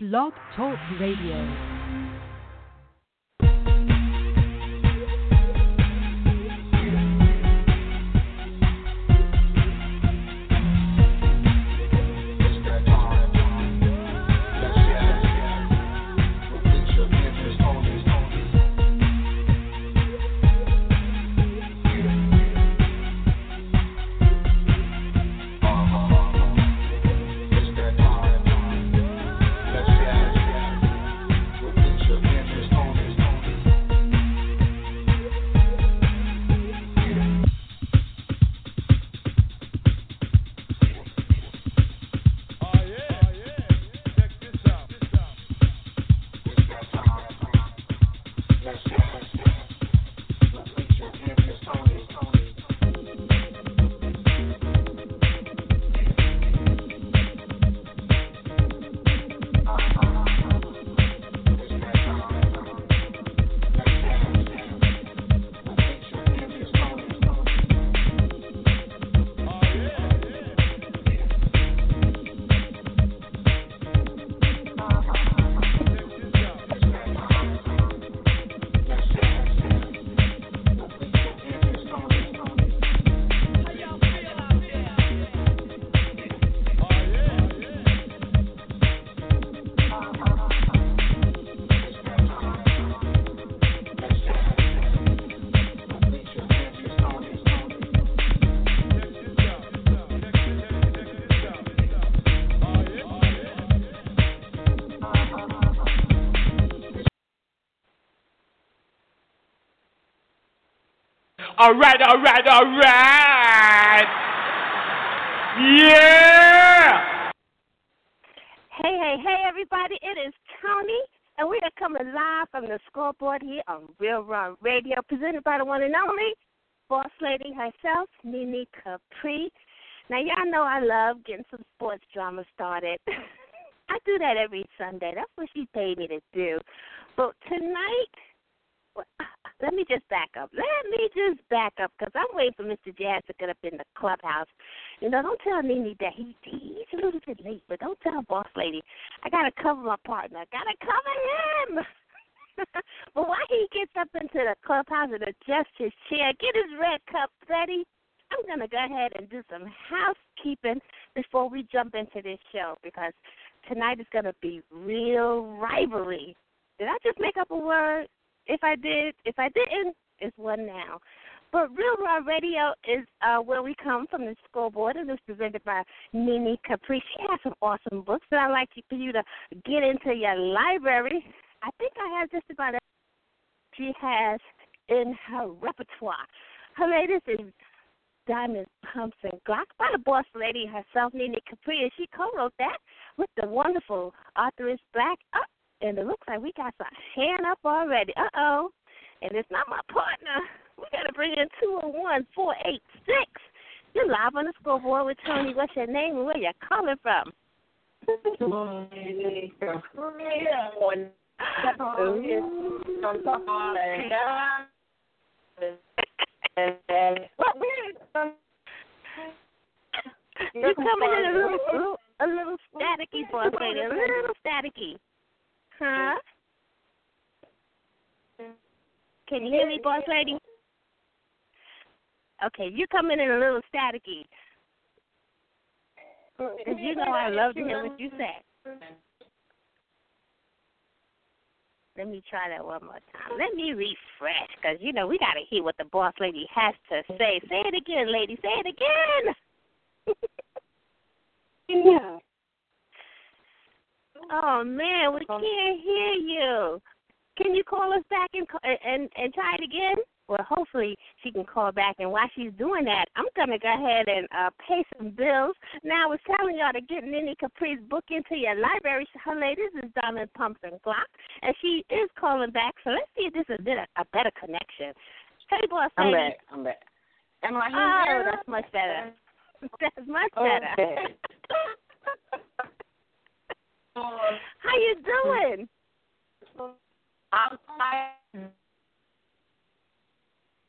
Blog Talk Radio. All right, all right, all right. Yeah. Hey, hey, hey, everybody. It is Tony, and we are coming live from the scoreboard here on Real Run Radio, presented by the one and only Boss Lady herself, Nini Capri. Now, y'all know I love getting some sports drama started. I do that every Sunday. That's what she paid me to do. But tonight, let me just back up. Let me just back up because I'm waiting for Mr. Jazz to get up in the clubhouse. You know, don't tell Nene that he he's a little bit late, but don't tell Boss Lady. I gotta cover my partner. I gotta cover him. but while he gets up into the clubhouse and adjusts his chair, get his red cup ready. I'm gonna go ahead and do some housekeeping before we jump into this show because tonight is gonna be real rivalry. Did I just make up a word? If I did, if I didn't, it's one now. But Real Raw Radio is uh, where we come from the scoreboard, and it's presented by Nini Capri. She has some awesome books that I'd like for you to get into your library. I think I have just about everything she has in her repertoire. Her latest is Diamond Pumps and Glock by the boss lady herself, Nini Capri, and she co-wrote that with the wonderful authoress Black Up and it looks like we got some hand up already. Uh oh. And it's not my partner. We gotta bring in two oh one four eight six. You're live on the scoreboard with Tony. What's your name and where you calling from? You're coming in a little, a little, a little staticky, boss lady, a little staticky. Huh? Can you hear me, boss lady? Okay, you're coming in a little staticky. Cause you know I love to hear what you say. Let me try that one more time. Let me refresh, cause you know we gotta hear what the boss lady has to say. Say it again, lady. Say it again. yeah. Oh man, we can't hear you. Can you call us back and and and try it again? Well, hopefully she can call back. And while she's doing that, I'm gonna go ahead and uh, pay some bills. Now, I was telling y'all to get Nini Capri's book into your library. Her latest is Diamond Pumps and Glock, and she is calling back. So let's see if this is a, bit, a better connection. Hey, boss I'm back. I'm back. Am I Oh, that's much better. That's much better. Okay. How you doing? I'm fine.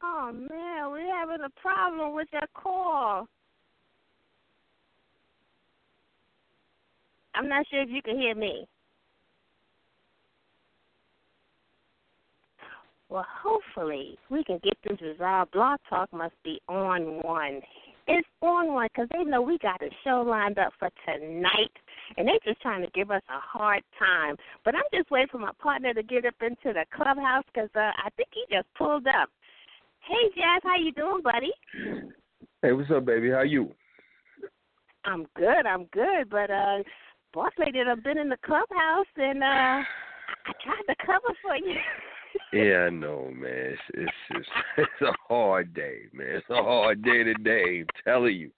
Oh man, we're having a problem with that call. I'm not sure if you can hear me. Well, hopefully we can get this resolved. Blog Talk must be on one. It's on one because they know we got a show lined up for tonight and they're just trying to give us a hard time. But I'm just waiting for my partner to get up into the clubhouse because uh, I think he just pulled up. Hey, Jazz, how you doing, buddy? Hey, what's up, baby? How you? I'm good. I'm good. But uh, boss lady, I've been in the clubhouse and uh, I tried to cover for you. Yeah, I know, man. It's it's just it's a hard day, man. It's a hard day today. I'm telling you.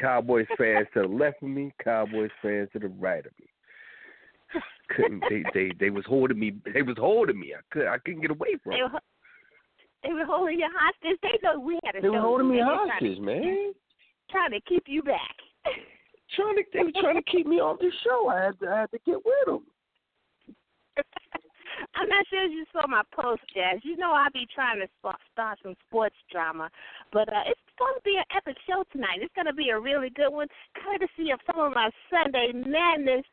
Cowboys fans to the left of me, Cowboys fans to the right of me. Couldn't they they they was holding me they was holding me. I could I couldn't get away from they them. were they were holding you hostage. They know we had a They were holding me hostage, to, man. Trying to keep you back. Trying to they were trying to keep me off the show. I had to I had to get with them. I'm not sure if you saw my post, Jazz. You know I be trying to start some sports drama, but uh, it's going to be an epic show tonight. It's going to be a really good one, courtesy of some of my Sunday Madness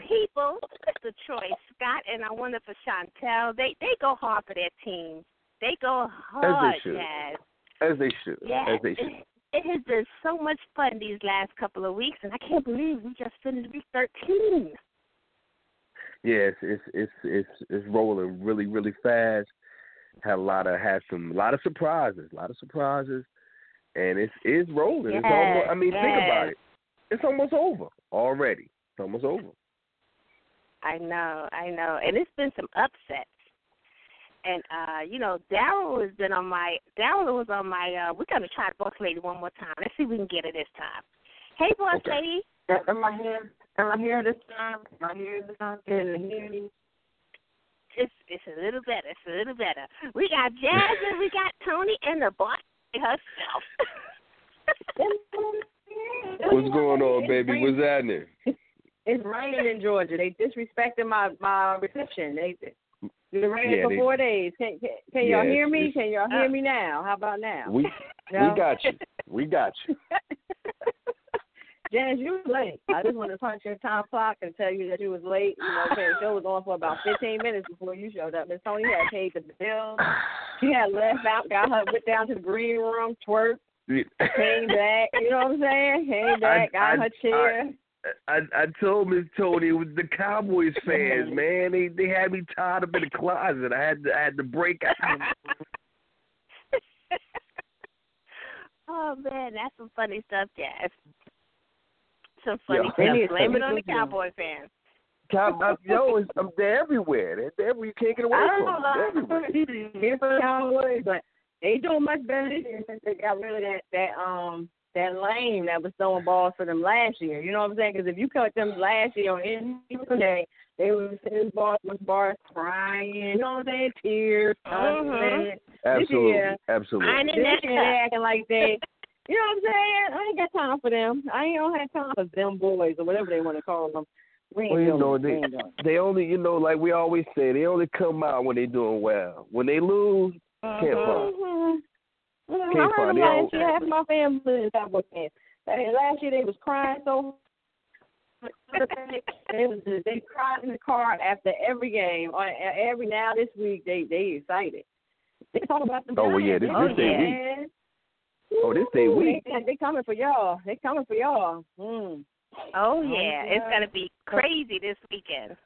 people, Mr. Troy Scott and I wonder for Chantel. They they go hard for their teams. They go hard, should. Jazz. As they should. Yeah, As they should. it, it has been so much fun these last couple of weeks, and I can't believe we just finished week 13. Yeah, it's it's it's it's, it's rolling really really fast. Had a lot of had some a lot of surprises, a lot of surprises, and it's it's rolling. it's almost. I mean, think about it. It's almost over already. It's almost over. I know, I know, and it's been some upsets. And uh, you know, Daryl has been on my Daryl was on my. uh We're gonna try Boss Lady one more time. Let's see if we can get her this time. Hey, Boss Okay. Lady. Am I here? Am I here this time? Am I here this time? Can you hear me? It's it's a little better. It's a little better. We got Jazz and we got Tony and the boss herself. What's going on, baby? What's happening? It's raining in Georgia. They disrespected my my reception. They it's raining Yeah, for they- four days. Can can, can y'all hear me? Can y'all hear uh. me now? How about now? We No? we got you. We got you. Janice, you was late. I just want to punch your time clock and tell you that you was late. You know, okay, the show was on for about 15 minutes before you showed up. Miss Tony had paid the bill. She had left out, got her, went down to the green room, twerked, came back. You know what I'm saying? Came back, got I- her chair. I I told Miss Tony it was the Cowboys fans, man. They they had me tied up in the closet. I had to I had to break out. oh man, that's some funny stuff, Jazz. Some Yeah, funny they stuff. need Blame it on the. Cowboy fans. Cow, I, yo, it's, I'm they're everywhere. They're, they're everywhere. You can't get away I don't from know them. a They're lot of everywhere. people the Cowboys, but they doing much better this year since they got rid of that that um that lame that was throwing balls for them last year. You know what I'm saying? Because if you cut them last year on any day, they was sending balls with bars crying. You know what I'm saying? Tears. This Absolutely, year, absolutely. I didn't- This year they acting like they. You know what I'm saying? I ain't got time for them. I ain't don't have time for them boys or whatever they want to call them. We ain't Well, you know they they only you know like we always say they only come out when they doing well. When they lose, can't find. Mhm. Mhm. Can't I heard them it. last year. Half my family is Cowboy fans. Last year they was crying so. they was they cried in the car after every game. Or every now this week they they excited. They talk about the Oh, well, yeah, this- this Giants, they man. Oh, this they Ooh, week. They, they coming for y'all. They coming for y'all. Mm. Oh yeah, it's gonna be crazy this weekend.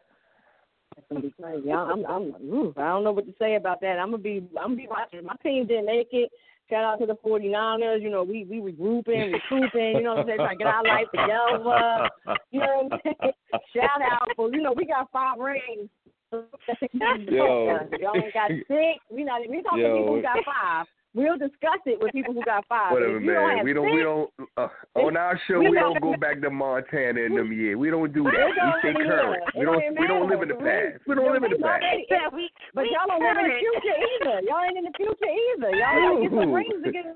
It's gonna be crazy. I'm, I'm, I'm ooh, I don't know what to say about that. I'm gonna be, I'm gonna be watching. My team didn't make it. Shout out to the 49ers. You know, we we regrouping, recouping. You know what I'm saying? Trying to get our life together. You know what I'm saying? Shout out for you know we got five rings. Yo. Y'all ain't got six. We not. We talking Yo. to people who got five. We'll discuss it with people who got fired. Whatever, If you don't man. We don't six, we don't uh, on our show we we don't- don't go back to Montana in them years. We don't do that. We don't stay current. matter. We don't don't we don't live in the past. We don't live in the past. don't- we, But we y'all don't live in the future either. Y'all ain't in the future either. Y'all gotta get some Dude. rings to get.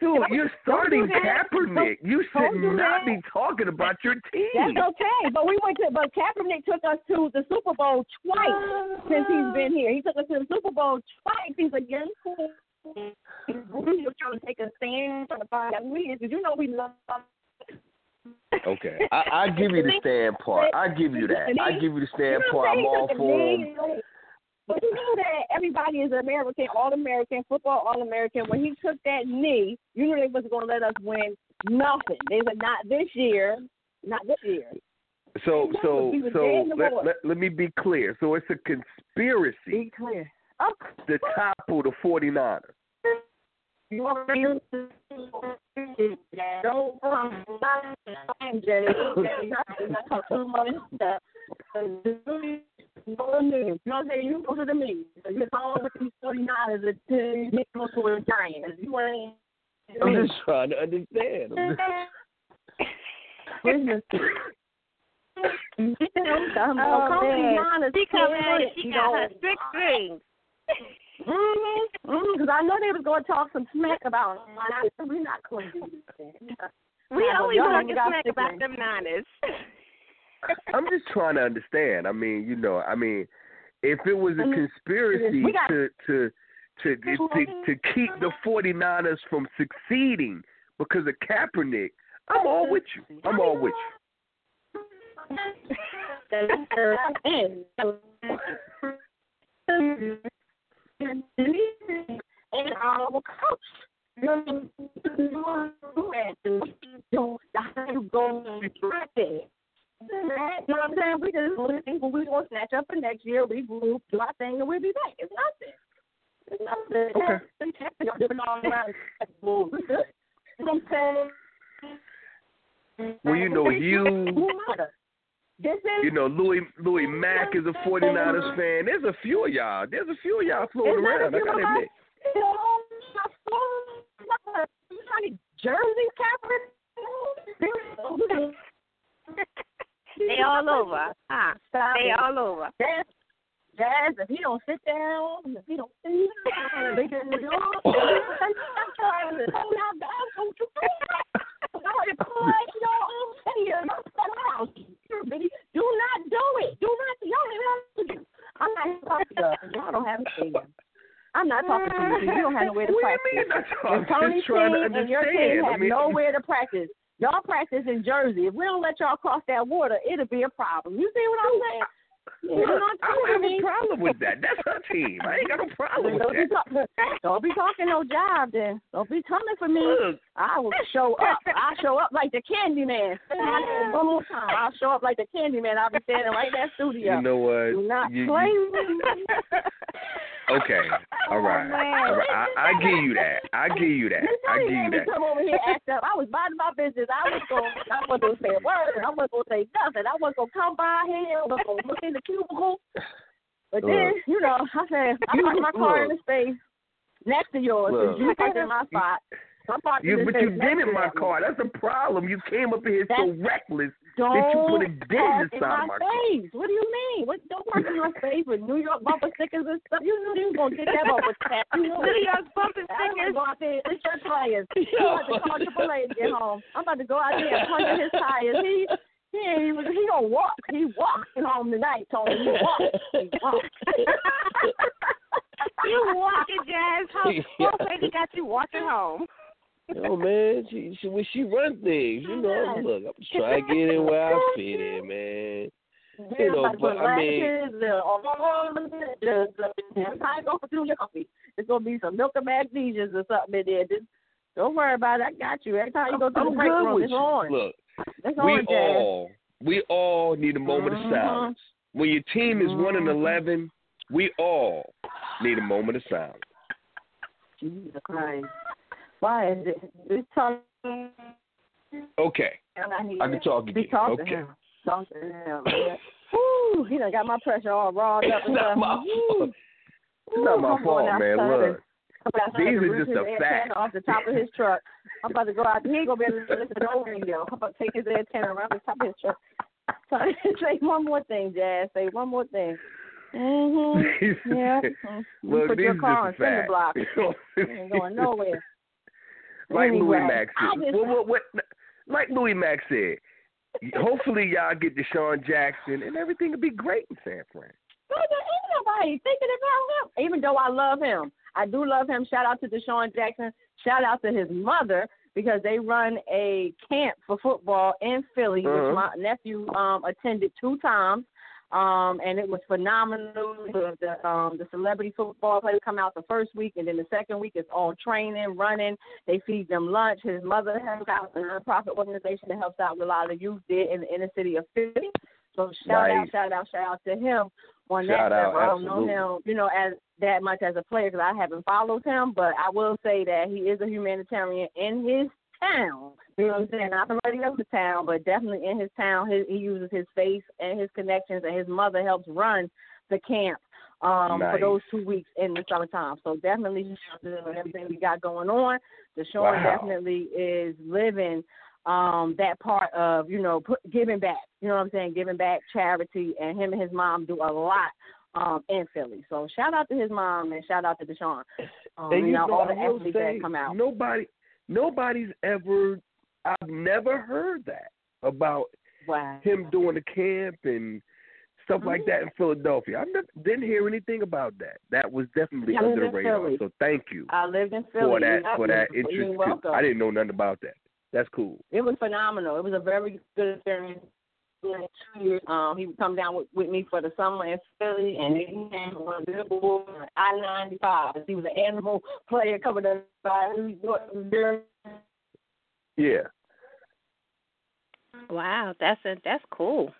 Dude, you're starting do. Kaepernick. You Don't should do not that. be talking about your team. That's okay. But we went to. But Kaepernick took us to the Super Bowl twice since he's been here. He took us to the Super Bowl twice. He's a young cool. He's trying to take a stand, trying to find out who he is. Did you know we love? Okay, I, I give you the stand part. I give you that. I give you the stand part. I'm all for him. But you know that everybody is American, all American, football all American. When he took that knee, you knew they wasn't gonna let us win nothing. They said not this year, not this year. So so so dead in the let, let, let me be clear. So it's a conspiracy Be clear. To topple the 49ers. you want to don't from I'm Jay. Talk too much stuff. You know what I'm saying? You go to the meeting. You call with these 49ers and you go to a giant. You ain't. I'm just trying to understand. I'm just- Business. Oh, man. She come in, she got her six rings. Mm-hmm. Because I know they was going to talk some smack about it. We're not going to do this. We Yeah, always talk smack about rings. them Niners. I'm just trying to understand. I mean, you know, I mean, if it was a Mhm. conspiracy We got- to to to to to keep the 49ers from succeeding because of Kaepernick, I'm all with you. I'm all with you. and our coach. You know what I'm going to direct it. You know what I'm saying? We just think when we gonna snatch up for next year, we group do our thing and we'll be back. It's nothing. It's nothing. Okay. They check it out, different all around. Well, we good. You know what I'm saying? Well, you know, you? This is you know, Louis Louis Mack is a 49ers fan. There's a few of y'all. There's a few of y'all floating Is that a around. I few gotta of us? admit. You know, my phone, trying to Jersey Captain? they all over. Huh? Ah, Stop They it. all over. Jazz, Jazz, if he don't sit down, if he don't sit down, they can do oh, do not do it. Do not. Y'all ain't I'm not talking to you. Y'all don't have a stadium. I'm not talking to you. You don't have nowhere to What do you practice. mean? That's. And Tony's just to and your team. I have mean, nowhere to practice. Y'all practice in Jersey. If we don't let y'all cross that water, it'll be a problem. You see what I'm saying? I I'm don't have a problem with that. That's her team. I ain't got no problem with Don't be, that. talk- don't be talking no job then. Don't be coming for me. Look, I will show up. I'll show up like the candy man. One more time. I'll show up like the candy man. I'll be standing right in that studio. you know what? Do not You- play you- with me. Okay, all oh, right, all right. I, I give you that. I give you that. I give you that. come over here act up. I was minding my business. I was going. I wasn't gonna say a word. I wasn't gonna say nothing. I wasn't gonna come by here. I wasn't gonna look in the cubicle. But then, Look. you know, I said I parked my car in the space next to yours. Look. You parked in my spot. So I parked in the but space you did in my car. That's the problem. You came up here so reckless Don't that you put a dent in my face. What do you mean? What? Don't park in my face with New York bumper stickers and stuff. You knew you was gonna get that bumper tap. You knew New. York bumping I'm about to stickers. go out there. It's your tires. I'm about to call AAA to get home. I'm about to go out there and punch his tires. He he ain't he gonna walk. He walking home tonight, Tony. He walk. He walk. You walking, Jazz. How Yeah. lady got you walking home? Oh man, she she when she run things, you know. Look, I'm just trying to get in where I fit in, man. You know, to but I mean- lashes, all the, the, the, I go for through your coffee, there's gonna be some milk and magnesiums or something in there. Just don't worry about it. I got you. Every time you go to the break room, it's you. on. Look, It's we on, all we all need a moment Mhm. of silence. When your team is one and Mhm. eleven, we all need a moment of silence. Jesus Christ. Why is it? This talk. Okay, I can talk Be again. talking to Okay. him. Talk to him. Woo, he done got my pressure all rawed up and Not my fault. It's not my fault, man. Look, to These are just a fact. Off the top of his truck. I'm about to go out. He ain't gonna be able to listen to no radio. I'm about to take his antenna around the top of his truck. Say one more thing, Jazz. Say one more thing. Mhm. Yeah. Look, put your car on cinder block. Ain't going nowhere. Like Louis Anyway, Mack I said. What, what, what, like Louis Mack said. Hopefully, y'all get DeSean Jackson, and everything will be great in San Fran. There ain't nobody thinking about him. Even though I love him, I do love him. Shout out to DeSean Jackson. Shout out to his mother because they run a camp for football in Philly, Uh-huh. which my nephew um attended two times. Um, and it was phenomenal. The, the um the celebrity football players come out the first week, and then the second week is all training, running. They feed them lunch. His mother helps out a nonprofit organization that helps out with a lot of youth there in the inner city of Philly. So shout out, shout out, shout out to him on Shout that level. I don't know him, you know, as that much as a player because I haven't followed him, but I will say that he is a humanitarian in his town. You know what I'm saying? Not from any the town, but definitely in his town. His, he uses his face and his connections, and his mother helps run the camp um Nice. for those two weeks in the summertime. So definitely shout out to them and everything we got going on. DeSean Wow. definitely is living um that part of you know put, giving back. You know what I'm saying? Giving back charity, and him and his mom do a lot um in Philly. So shout out to his mom and shout out to DeSean. Um, and you know, all the I athletes say, that come out. Nobody, nobody's ever. I've never heard that about Wow. him doing the camp and stuff like Mm-hmm. that in Philadelphia. I never, didn't hear anything about that. That was definitely I under the radar. Philly. So thank you I lived in Philly. for that for that interest. I didn't know nothing about that. That's cool. It was phenomenal. It was a very good experience. In two years, um, he would come down with, with me for the summer in Philly, and then he came on Billboard I ninety five. He was an animal player coming up by New York, Yeah. Wow, that's a that's cool.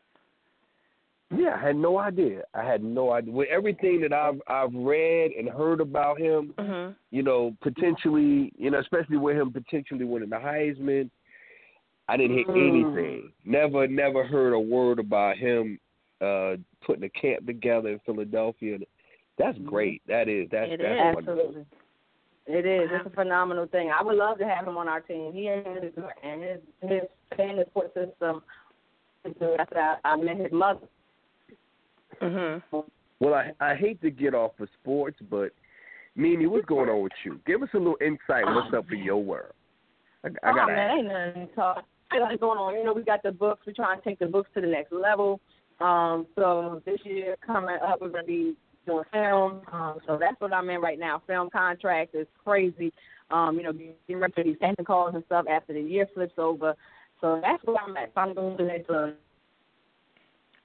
Yeah, I had no idea. I had no idea. With everything that I've I've read and heard about him, Mhm. you know, potentially, you know, especially with him potentially winning the Heisman, I didn't hear Mm. anything. Never, never heard a word about him uh putting a camp together in Philadelphia. That's great. That is. That's It that's is. wonderful. Absolutely. It is. It's a phenomenal thing. I would love to have him on our team. He and his and his his family support system. After I, I met his mother. Mhm. Well, I I hate to get off of sports, but Mimi, what's going on with you? Give us a little insight. What's up in your world? I, I oh gotta man, ask. ain't nothing to talk. Nothing going on. You know, we got the books. We're trying to take the books to the next level. Um, so this year coming up, we're gonna be doing film. Um, so that's what I'm in right now. Film contract is crazy. Um, you know, getting ready for these casting calls and stuff after the year flips over. So that's where I'm at. So I'm going to the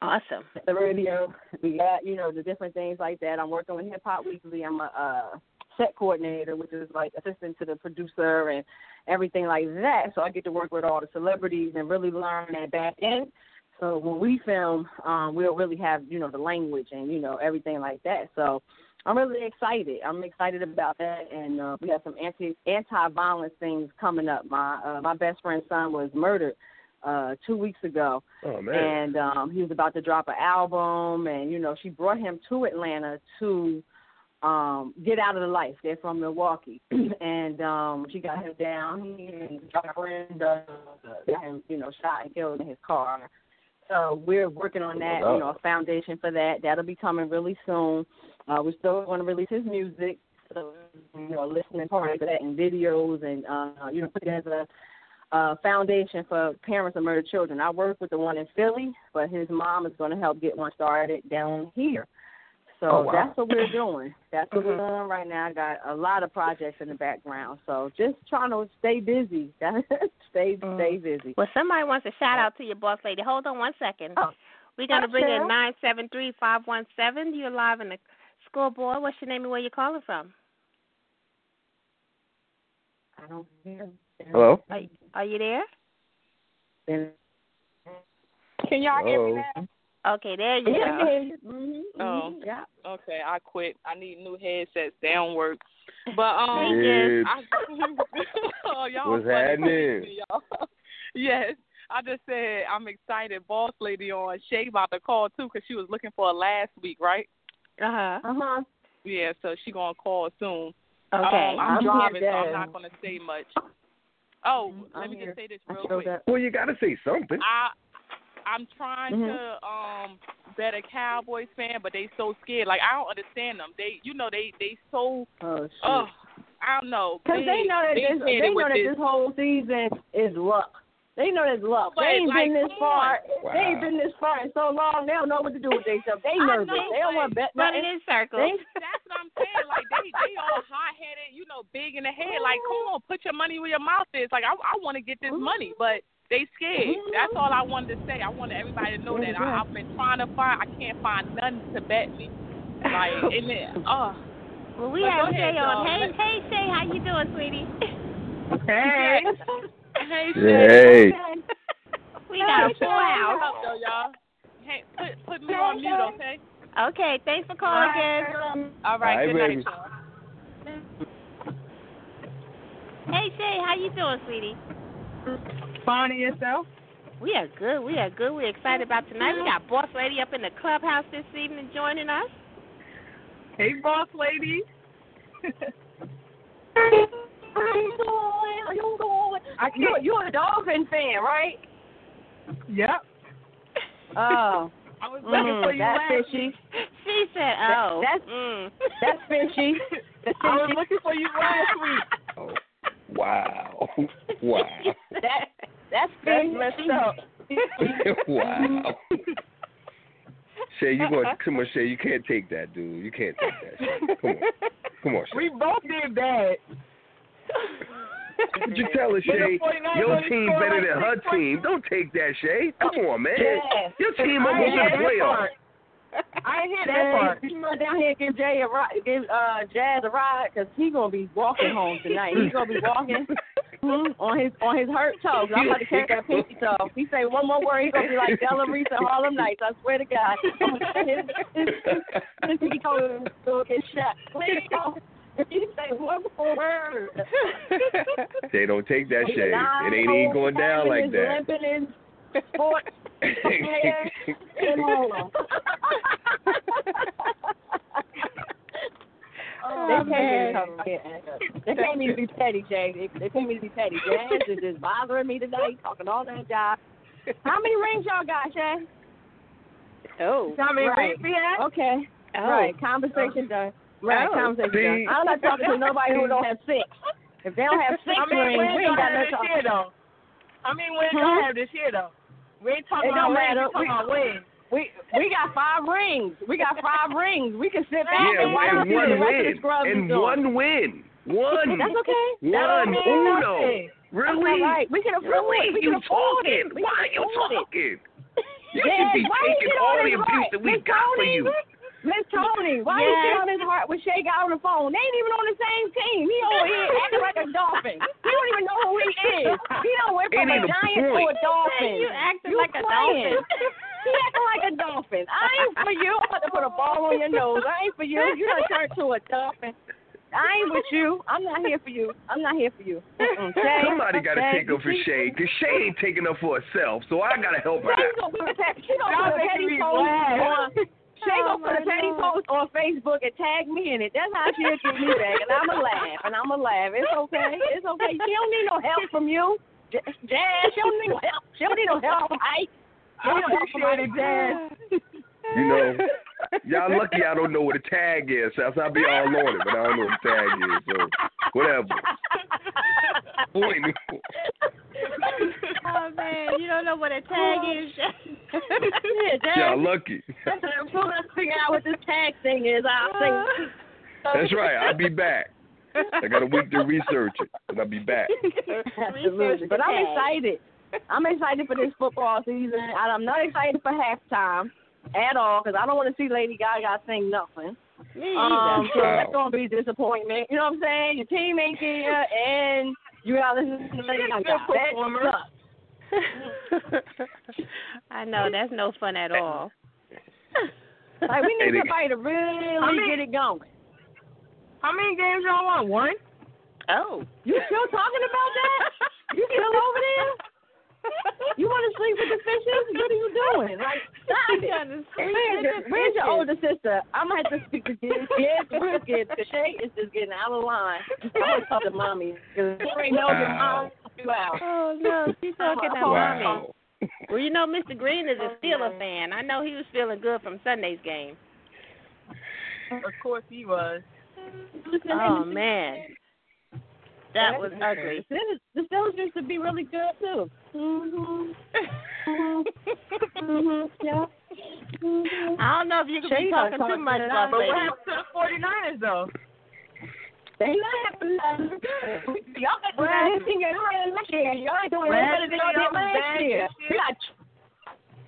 Awesome. the radio. We got, you know, the different things like that. I'm working with Hip Hop Weekly. I'm a uh, set coordinator, which is like assistant to the producer and everything like that. So I get to work with all the celebrities and really learn that back end. So when we film, um, we'll really have, you know, the language and, you know, everything like that. So I'm really excited. I'm excited about that, and uh, we have some anti anti violence things coming up. My uh, my best friend's son was murdered uh two weeks ago, Oh man. and um he was about to drop an album and you know she brought him to Atlanta to um get out of the life. They're from Milwaukee and um she got him down he and a friend uh, got him, you know, shot and killed in his car. So we're working on that, you know, a foundation for that. That'll be coming really soon. Uh we're still gonna release his music. So you know, listening party for that and videos and uh you know, put together uh, foundation for parents of murdered children. I work with the one in Philly, but his mom is going to help get one started down here. So Oh, wow. that's what we're doing. That's what we're doing right now. I got a lot of projects in the background, so just trying to stay busy. stay Mm. stay busy. Well, somebody wants a shout out to your boss lady. Hold on one second. Oh. We're gonna bring Okay. in nine seven three five one seven. You're live in the scoreboard. What's your name and where you calling from? I don't hear. Hello. Are, are you there? Can y'all hear me Oh. now? Okay, there you Yeah, go. mm-hmm, Oh. yeah. Okay, I quit. I need new headsets. They don't work. But um, Yes. I, oh, y'all What's happening? Y'all. yes, I just said I'm excited. Boss lady on Shay about to call too because she was looking for her last week, right? Uh huh. Uh huh. Yeah, so she gonna call soon. Okay. Um, I'm I'm driving, here, so I'm not gonna say much. Oh, I'm let me here. just say this real quick. up. Well, you got to say something. I I'm trying Mhm. to um bet a Cowboys fan, but they so scared. Like I don't understand them. They you know they they so Oh shit. oh I don't know. Because they know that this, they know that this whole season is luck. They know it's luck. But, they ain't like, been this far. on. They ain't been this far in so long. They don't know what to do with themselves. They I nervous. know, they don't want to bet Running nothing. in circles. They, That's what I'm saying. Like they they all hot headed, you know, big in the head. Like come on, put your money where your mouth is. Like I I want to get this money, but They scared. That's mm-hmm. all I wanted to say. I wanted everybody to know that I, I've been trying to find. I can't find none to bet me. Like, and then, oh, Well, we have go Shay ahead, on. y'all. Hey, hey, Shay, how you doing, sweetie? hey, hey, Hey. We got a full Hold house. though, y'all. Hey, put put me on mute, okay? Okay, thanks for calling, again. All right, Hi, good baby. night, y'all. Hey, Shay, how you doing, sweetie? Finding yourself? We are good. We are good. We're excited about tonight. We got Boss Lady up in the clubhouse this evening joining us. Hey, boss lady. I, you, you're a Dolphin fan, right? Yep. Oh, I was looking mm, for you that's last fishy. She said, "Oh, that's- mm. That's fishy. That's I was fishy. looking for you last week. Oh, wow. Wow. That, that's That's messed up. wow. Shay, you going come on, Shay, you can't take that, dude. You can't take that. Shay. Come on. Come on, Shay. We both did that. What you tell her, Shay? Your team better than her team. Don't take that, Shay. Come on, man. Your team almost in the playoffs. Part. I ain't hear that Jay, part. you run down here give Jay a ride, give uh Jazz a ride, cause he's gonna be walking home tonight. He's gonna be walking on his on his hurt toes. I'm about to take that pinky toe. He say one more word, he's gonna be like Della Reese and Harlem Nights. I swear to God. his, his, his pinky toe will get shot. Please don't. If you say one more word, They don't take that, he's Shay. nine It ain't even going down like that. limping in sports hair and all of Oh, they man. can't me to They can't me to be petty, Jay. They, they can't me to be petty. Jazz is just bothering me today, talking all that job. How many rings y'all got, Shay? Oh, How many Right. rings we had? Okay. oh. Right. Conversation done. Right. Oh. Conversation See? done. I'm not talking to nobody who don't have six. If they don't have six I mean, rings, we we ain't ain't got have no this talk. year though. I mean, we ain't Huh? gonna have this year though. We ain't talking It about don't rings. matter. We talking about wins. We we got five rings. We got five rings. We can sit back Yeah, and watch and and one the rest of the win. scrubs is And doing. one win. One. That's okay. That don't One mean uno. nothing. Really? That's all right. We can afford Really? it. We you can afford talking? it. We Why are you afford it. talking? You Yes, should be why taking all the abuse heart? that we Miss got for Tony, you. Miss Tony, why Yes. you sit on his heart with Shay got on the phone? They ain't even on the same team. He over here acting like a dolphin. He don't even know who he is. He don't went from a even a giant to a dolphin. You acting You like a dolphin. He acting like a dolphin. I ain't for you. I'm about to put a ball on your nose. I ain't for you. You done turned to a dolphin. I ain't with you. I'm not here for you. I'm not here for you. Shay, Somebody got to take up for Shay, because Shay ain't taking up for herself, so I got to help her Shay out. gonna put a pe- she gonna Y'all put a making petty me post laugh. on. Shay Oh, gonna put a petty Lord. post on Facebook and tag me in it. That's how she'll get me back, and I'ma laugh, and I'ma laugh. It's okay. It's okay. She don't need no help from you, J- Jazz. She don't need no help. She don't need no help from Ike. She don't need no help appreciate it, Jazz. You know, y'all lucky I don't know what a tag is, else I'll be all on it, but I don't know what a tag is, so whatever. Point. Oh man, you don't know what a tag oh. is. Yeah, Y'all lucky. As soon as I figure out what this tag thing is, I'll say. That's right. I'll be back. I got a week to research it, and I'll be back. Absolutely. But I'm excited. I'm excited for this football season. and I'm not excited for halftime at all because I don't want to see Lady Gaga sing nothing. Me Um, so Wow. that's gonna be a disappointment. You know what I'm saying? Your team ain't here, and you gotta listen to Lady Gaga. Good That performer. sucks. I know that's no fun at all. Like we need they- somebody to really I mean- get it going. How many games y'all want? One? Oh, You still talking about that? You still over there? You want to sleep with the fishes? What are you doing? Like, stop it. to sleep Where's, your, where's your older sister? I'm gonna have to speak to kids. Kids, real kids. The Shay is just getting out of line. I'm gonna talk to mommy. Cause you already know your mom you out. oh no, she's talking to Wow. mommy. Well, you know, Mr. Green is a oh, Steeler fan. I know he was feeling good from Sunday's game. Of course he was. Oh man, that was ugly. The Steelers- The Steelers used to be really good too. Mhm. Mhm. Yeah. Mhm. I don't know if you could Shay be done talking too much about. But what happened to the 49ers though? They laughing. Y'all got to do this thing last year. Y'all ain't doing Last better than y'all did last year. this You got,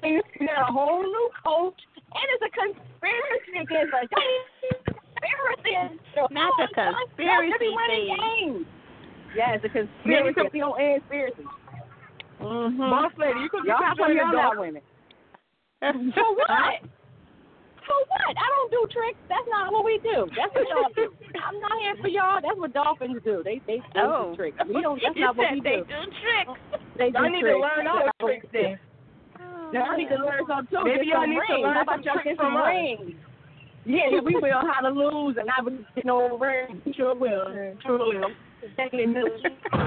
you got a whole new coach, and it's a conspiracy against us. Conspiracy. Not the conspiracy Y'all thing. Games. Yeah, it's a conspiracy on conspiracy. Mm-hmm. Boss lady, you could Y'all you how could come join the y'all dog. not winning? For what? For what? I don't do tricks. That's not what we do. That's what y'all do. I'm not here for y'all. That's what dolphins do. They they, they Oh. do tricks. We don't. That's You not what we they do. do tricks. They do Y'all need to learn all the tricks then. Y'all need to learn some too. Maybe y'all some need to learn How about some y'all tricks get some from rings? Yeah, we will how to lose, and I would get no rings. Sure will. Sure will. Definitely.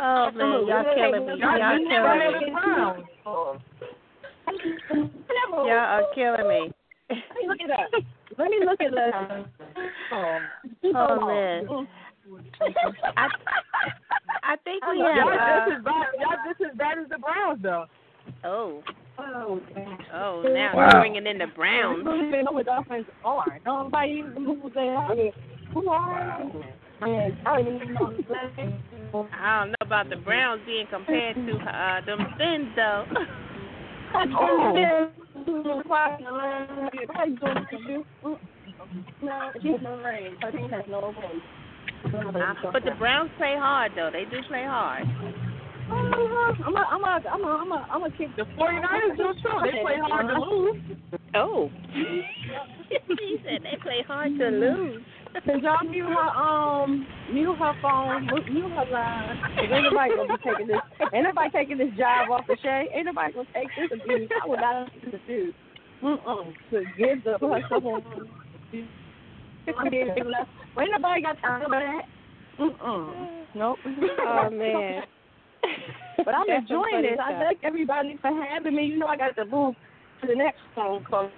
Oh man, y'all killing me. Y'all killing me. Y'all are killing me. Let me look it up. Let me look at the. Oh, Oh man. I I think we have. Y'all Uh, just as bad. Y'all just as bad as the Browns though. oh, Oh, oh, now Wow. you're bringing in the Browns. I Browns. don't even know what Dolphins are. Nobody even knows who they are. Who are they? Man, I don't I don't know about the Browns being compared to uh them Fins though. Oh. But the Browns play hard though. They do play hard. I'm a, I'm a, I'm a, I'm a, I'm a kick The 49ers do too. They play hard to lose. Oh. he said they play hard to lose. Cause y'all mute her um mute her phone, mute her line. Cause ain't nobody gonna be taking this ain't nobody taking this job off of Shay. Ain't nobody gonna take this abuse. I would not abuse. Mm-mm. To give the put her stuff on Ain't nobody got time for that. Mm-mm. Nope. Oh man. But I'm That's enjoying this. I thank everybody for having me. You know I got to move to the next phone call.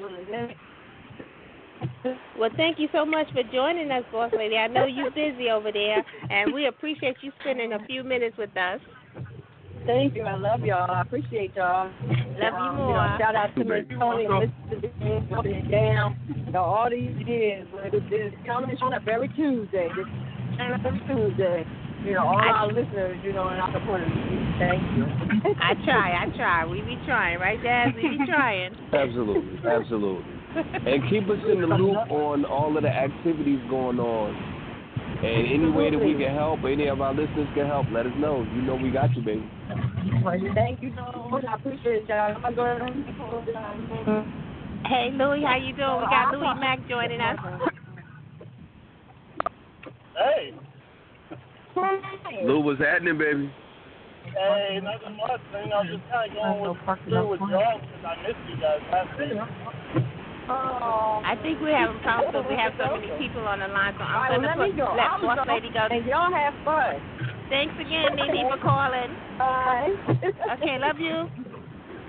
Well, thank you so much for joining us, boss lady. I know you're busy over there, and we appreciate you spending a few minutes with us. Thank you. I love y'all. I appreciate y'all. Love you Um, more. know, shout out to Miss Baby. Tony and Mr. Dean, holding down. You know, all these years, but it's, it's coming on up every Tuesday. This turn up every Tuesday. You know, all I- our listeners, you know, and our supporters. Thank you. I try, I try. We be trying, right, Jazz? We be trying. Absolutely, absolutely. And keep us in the loop on all of the activities going on. And any way that we can help, any of our listeners can help, let us know. You know we got you, baby. Thank you so much. I appreciate y'all. I'm going to Hey, Louie, how you doing? We got Louie Mack joining us. Hey, Lou, what's happening, baby? hey, nothing much. You know, just kind of going with through with y'all because I missed you guys last week. I think we're having problems because we have so many people on the line, so I'm right, going let to me go. put, let I'm boss go. lady go. And y'all have fun. Thanks again, Nene, for calling. Bye. Okay, love you.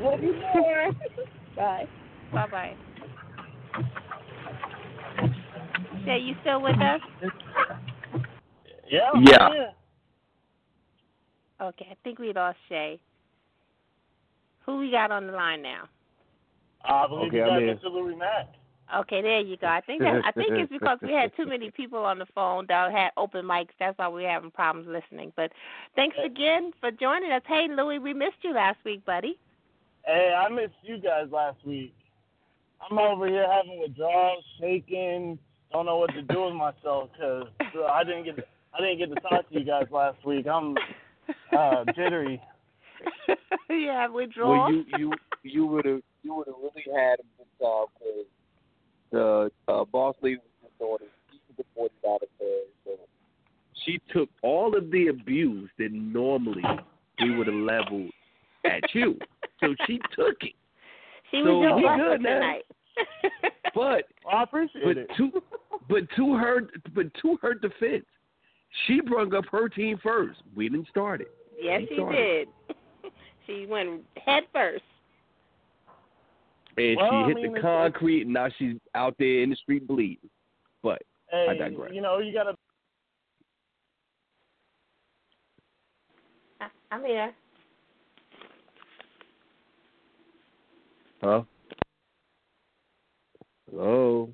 Love you more. Bye. Bye bye. Shay, you still with us? Yeah. Yeah. Okay, I think we lost Shay. Who we got on the line now? I believe Okay, you I'm got here. Mr. Louis Mack. Okay, there you go. I think that I think it's because we had too many people on the phone that had open mics. That's why we're having problems listening. But thanks again for joining us. Hey, Louie, we missed you last week, buddy. Hey, I missed you guys last week. I'm over here having withdrawals, shaking, don't know what to do with myself because I didn't get I didn't get to talk to you guys last week. I'm uh, jittery. yeah, have withdrawal. Well, you you you would have you would have really had a good time because the uh, boss lady was just on. She was the forty dollar fan, so she took all of the abuse that normally we would have leveled at you. So she took it. she so was your we good tonight. But Well, I appreciate but it. to but to her but to her defense, she brung up her team first. We didn't start it. yes, She she started. did. she went head first. And Well, she hit mean, the it's- concrete and now she's out there in the street bleeding. But hey, I digress. you know, you gotta I- I'm here. Huh? Hello.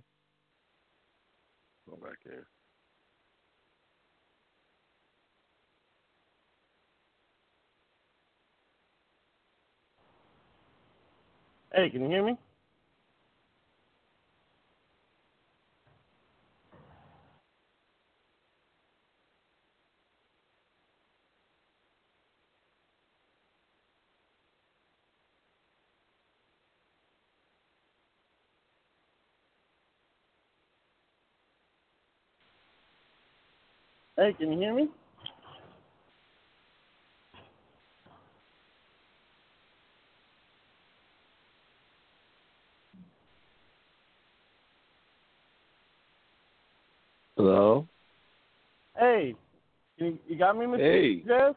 Hey, can you hear me? Hey, can you hear me? Hello. Hey, you, you got me, Mr. Hey. Jeff?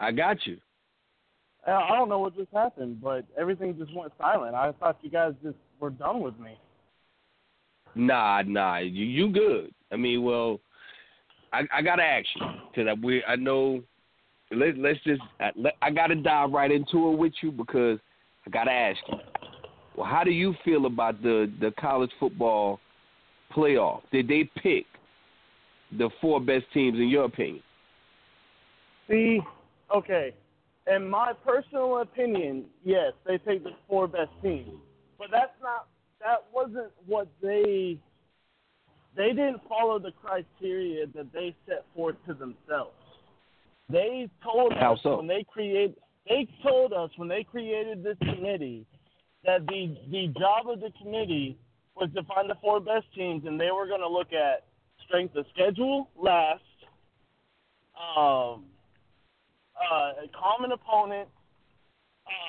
I got you. Uh, I don't know what just happened, but everything just went silent. I thought you guys just were done with me. Nah, nah, you you good. I mean, well, I I gotta ask you because I we I know. Let let's just I, let, I gotta dive right into it with you because I gotta ask you. Well, how do you feel about the the college football playoff? Did they pick the four best teams in your opinion? See, okay. In my personal opinion, yes, they picked the four best teams. But that's not that wasn't what they they didn't follow the criteria that they set forth to themselves. They told How us so? when they create they told us when they created this committee that the the job of the committee was to find the four best teams and they were going to look at strength of schedule last um uh, common opponent,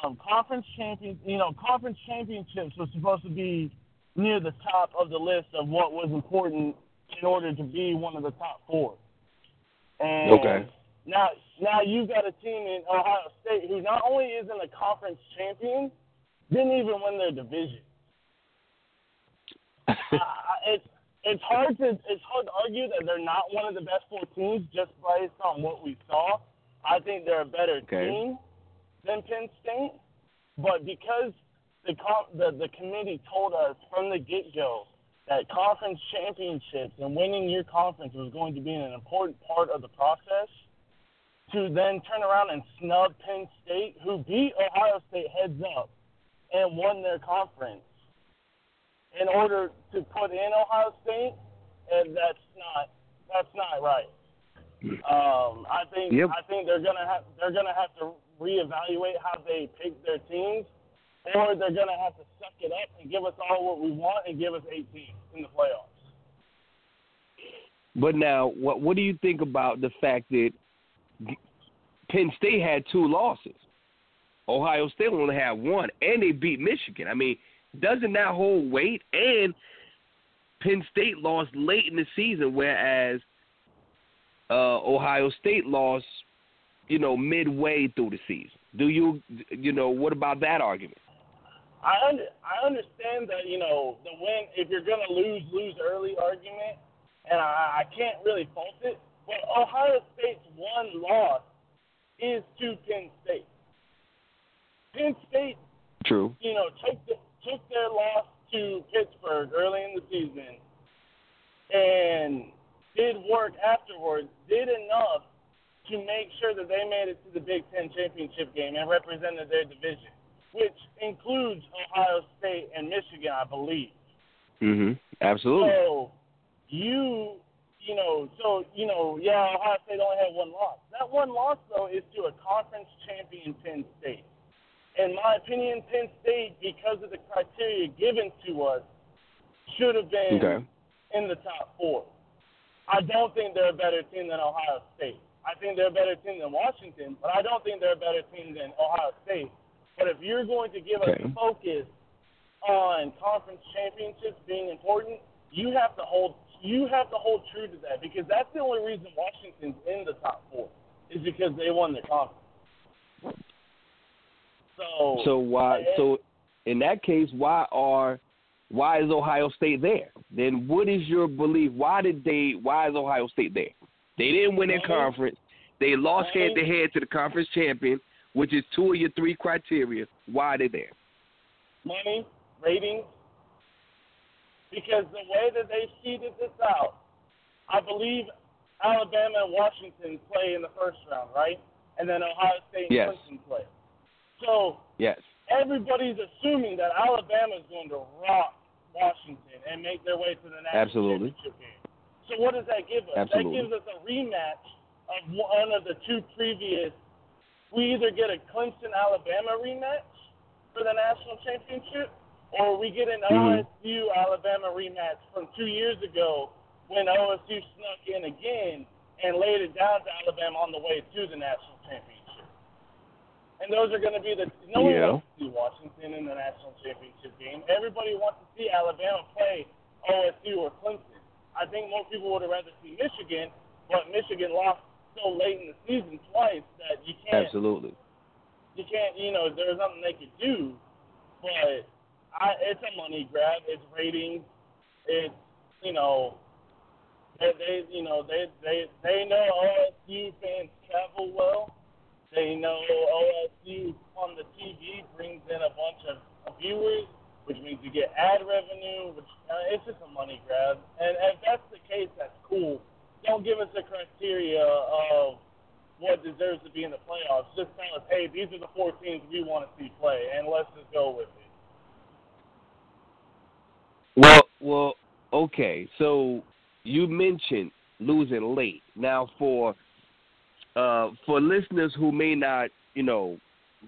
um, conference champions. You know, conference championships was supposed to be near the top of the list of what was important in order to be one of the top four. And Okay. now, now you've got a team in Ohio State who not only isn't a conference champion, didn't even win their division. I- it's it's hard to it's hard to argue that they're not one of the best four teams just based on what we saw. I think they're a better Okay. team than Penn State, but because the com- the the committee told us from the get go that conference championships and winning your conference was going to be an important part of the process. To then turn around and snub Penn State, who beat Ohio State heads up and won their conference, in order to put in Ohio State, and that's not that's not right. Um, I think Yep. I think they're gonna have they're gonna have to reevaluate how they pick their teams, or they're gonna have to suck it up and give us all what we want and give us eight teams in the playoffs. But now, what what do you think about the fact that Penn State had two losses? Ohio State only had one, and they beat Michigan. I mean, doesn't that hold weight? And Penn State lost late in the season, whereas uh, Ohio State lost, you know, midway through the season. Do you, you know, what about that argument? I under, I understand that you know the win if you're gonna lose lose early argument, and I, I can't really fault it. But Ohio State's one loss is to Penn State. Penn State, True. you know, took the, took their loss to Pittsburgh early in the season, and did work afterwards. Did enough to make sure that they made it to the Big Ten championship game and represented their division, which includes Ohio State and Michigan, I believe. Mhm. Absolutely. So you you know, so you know, yeah, Ohio State only had one loss. That one loss though is to a conference champion Penn State. In my opinion, Penn State, because of the criteria given to us, should have been Okay. in the top four. I don't think they're a better team than Ohio State. I think they're a better team than Washington, but I don't think they're a better team than Ohio State. But if you're going to give Okay. us focus on conference championships being important, you have to hold you have to hold true to that because that's the only reason Washington's in the top four is because they won the conference. So So why? So in that case, why are why is Ohio State there? Then what is your belief? Why did they? Why is Ohio State there? They didn't win their uh-huh. conference. They lost uh-huh. head to head to the conference champion, which is two of your three criteria. Why are they there? money, ratings, because the way that they seeded this out, I believe Alabama and Washington play in the first round, right? And then Ohio State and Yes. Clemson play. So Yes. everybody's assuming that Alabama is going to rock Washington and make their way to the national Absolutely. championship game. So what does that give us? Absolutely. That gives us a rematch of one of the two previous. We either get a Clemson Alabama rematch for the national championship, or we get an Mhm. OSU Alabama rematch from two years ago when OSU snuck in again and laid it down to Alabama on the way to the national championship. And those are going to be the no one Yeah. wants to see Washington in the national championship game. Everybody wants to see Alabama play OSU or Clemson. I think more people would have rather see Michigan, but Michigan lost so late in the season twice that you can't Absolutely. you can't, you know, there's nothing they could do. But I, it's a money grab. It's ratings. It's, you know, they, they you know, they, they, they know OSU fans travel well. They know OSU on the TV brings in a bunch of, viewers, which means you get ad revenue. Which uh, it's just a money grab. And if that's the case, that's cool. Don't give us the criteria of what deserves to be in the playoffs. Just tell us, hey, these are the four teams we want to see play, and let's just go with it. Well, well, okay. So you mentioned losing late. Now, for uh, for listeners who may not, you know,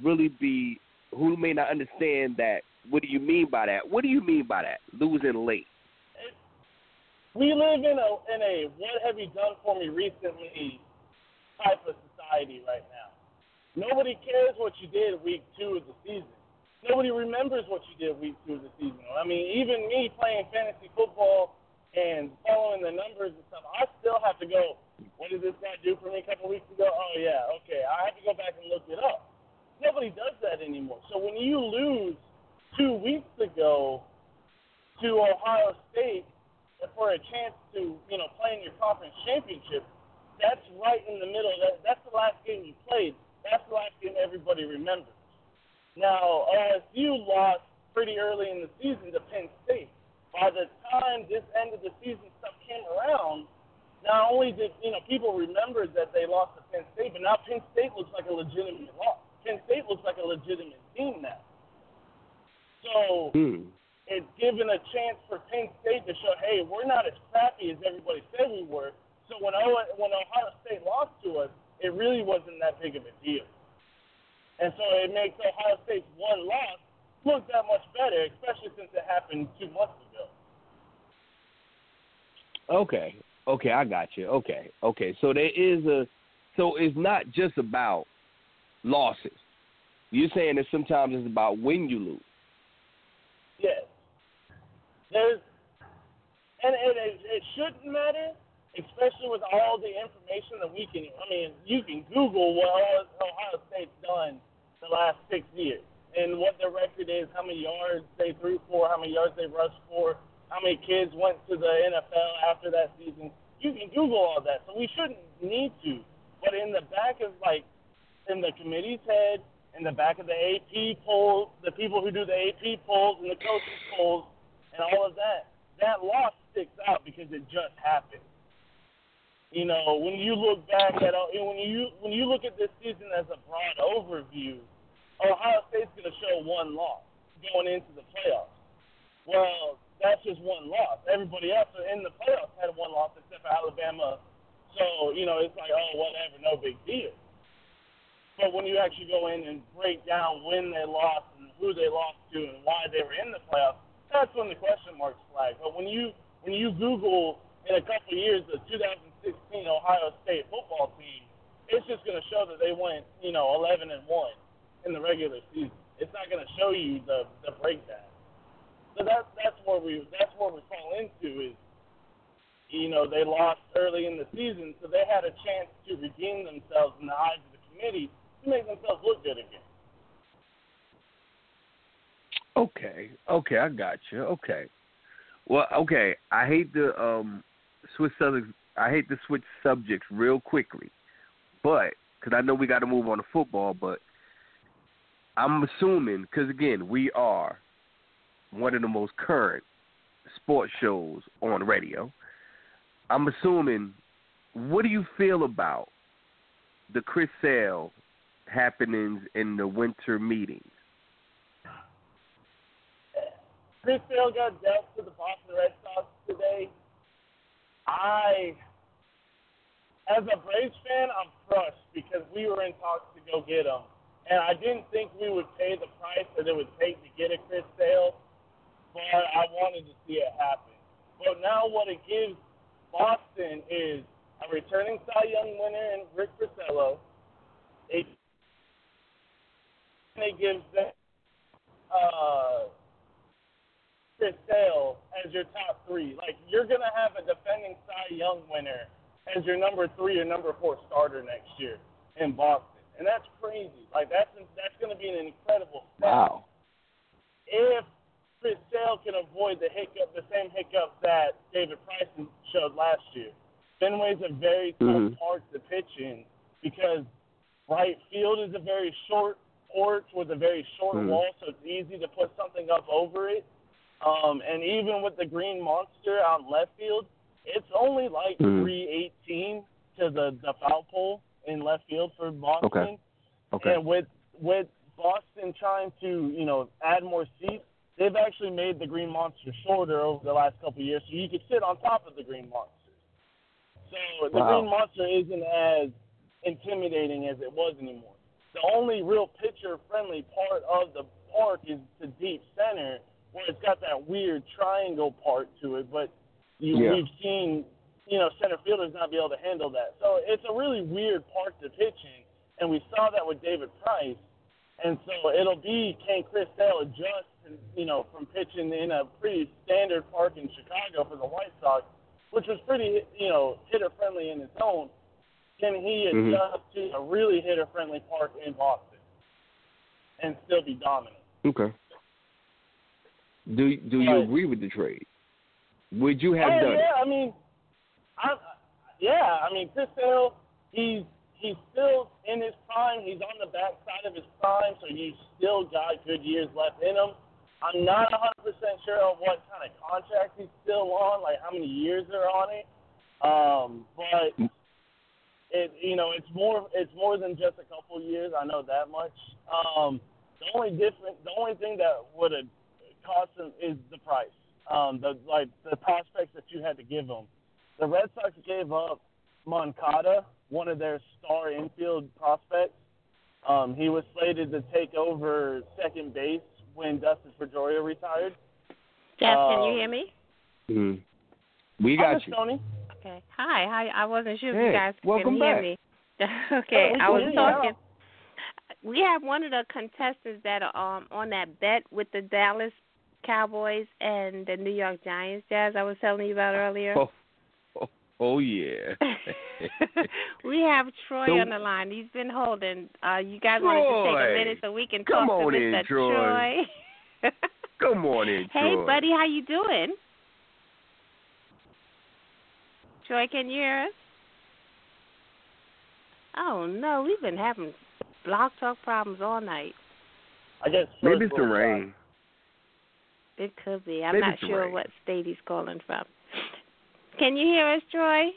really be who may not understand that, what do you mean by that? What do you mean by that? Losing late. We live in a in a what have you done for me recently type of society right now. Nobody cares what you did week two of the season. Nobody remembers what you did week two of the season. I mean, even me playing fantasy football and following the numbers and stuff, I still have to go. What did this guy do for me a couple weeks ago? Oh yeah, okay. I have to go back and look it up. Nobody does that anymore. So when you lose two weeks ago to Ohio State for a chance to, you know, play in your conference championship, that's right in the middle. That, that's the last game you played. That's the last game everybody remembers. Now, OSU lost pretty early in the season to Penn State. By the time this end of the season stuff came around, not only did you know people remember that they lost to Penn State, but now Penn State looks like a legitimate loss. Penn State looks like a legitimate team now. So Hmm. it's given a chance for Penn State to show, hey, we're not as crappy as everybody said we were. So when o- when Ohio State lost to us, it really wasn't that big of a deal. And so it makes Ohio State's one loss look that much better, especially since it happened two months ago. Okay. Okay, I got you. Okay. Okay. So there is a so it's not just about losses. You're saying that sometimes it's about when you lose. Yes. There's, and it, it, it shouldn't matter, especially with all the information that we can. I mean, you can Google what Ohio State's done the last six years and what their record is, how many yards they threw for, how many yards they rushed for, how many kids went to the NFL after that season. You can Google all that, so we shouldn't need to. But in the back of like, in the committee's head, in the back of the AP polls, the people who do the AP polls and the coaches polls, and all of that, that loss sticks out because it just happened. You know, when you look back at when you when you look at this season as a broad overview, Ohio State's going to show one loss going into the playoffs. Well, that's just one loss. Everybody else in the playoffs had one loss except for Alabama. So you know, it's like, oh, whatever, no big deal. But when you actually go in and break down when they lost and who they lost to and why they were in the playoffs, that's when the question marks flag. But when you when you Google in a couple of years the 2016 Ohio State football team, it's just going to show that they went you know 11 and one in the regular season. It's not going to show you the the breakdown. So that's that's where we that's where we fall into is you know they lost early in the season, so they had a chance to redeem themselves in the eyes of the committee to make themselves look good again. Okay. Okay, I got you. Okay. Well, okay. I hate to um switch subjects. I hate to switch subjects real quickly, but because I know we got to move on to football, but I'm assuming because again we are one of the most current sports shows on radio. I'm assuming. What do you feel about the Chris Sale happenings in the winter meetings? Chris Sale got dealt to the Boston Red Sox today. I, as a Braves fan, I'm crushed because we were in talks to go get him, and I didn't think we would pay the price that it would take to get a Chris Sale, but I wanted to see it happen. But now what it gives Boston is a returning Cy Young winner in Rick Porcello. It, it gives them uh, Chris Sale as your top three. Like you're gonna have a defending Cy Young winner as your number three or number four starter next year in Boston, and that's crazy. Like that's that's gonna be an incredible step. Wow. If Chris Sale can avoid the hiccup, the same hiccup that David Price showed last year. Fenway's a very tough Mhm. park to pitch in because right field is a very short porch with a very short Mhm. wall, so it's easy to put something up over it. Um, and even with the green monster out in left field, it's only like Mhm. 318 to the the foul pole in left field for Boston. Okay. Okay. And with with Boston trying to you know add more seats, they've actually made the Green Monster shorter over the last couple of years, so you could sit on top of the Green Monster. So the Wow. Green Monster isn't as intimidating as it was anymore. The only real pitcher-friendly part of the park is the deep center, where it's got that weird triangle part to it. But you, Yeah. we've seen, you know, center fielders not be able to handle that. So it's a really weird park to pitch in, and we saw that with David Price. And so it'll be can Chris Sale adjust, you know, from pitching in a pretty standard park in Chicago for the White Sox, which was pretty, you know, hitter friendly in its own. Can he Mhm. adjust to a really hitter friendly park in Boston and still be dominant? Okay. Do do you agree with the trade? Would you have oh done yeah, I mean, I yeah, I mean Chris Sale, he's he's still in his prime. He's on the backside of his prime, so he's still got good years left in him. I'm not 100% sure of what kind of contract he's still on, like how many years they're on it. Um, but it you know it's more it's more than just a couple years. I know that much. Um, the only different the only thing that would have cost him is the price. Um, the like the prospects that you had to give them. The Red Sox gave up Moncada, one of their star infield prospects. Um, he was slated to take over second base when Dustin Pedroia retired. Jeff, can you Um, hear me? it? Mhm. We got Miss you. Tony. Okay. Hi. Hi. I wasn't sure if Hey, you guys could hear me. okay. Yeah, I was hear you. talking. We have one of the contestants that are um, on that bet with the Dallas Cowboys and the New York Giants. Jazz, I was telling you about earlier. Oh, oh, yeah. we have Troy So- on the line. He's been holding. Uh, you guys want to take a minute so we can Come talk on to in, Mr. Troy. Come on in, hey, Troy. buddy, how you doing? Troy, can you hear us? Oh no, we've been having Blog Talk problems all night. I guess Maybe it's the rain. It could be. I'm Maybe not sure rain. what state he's calling from. Can you hear us, Troy?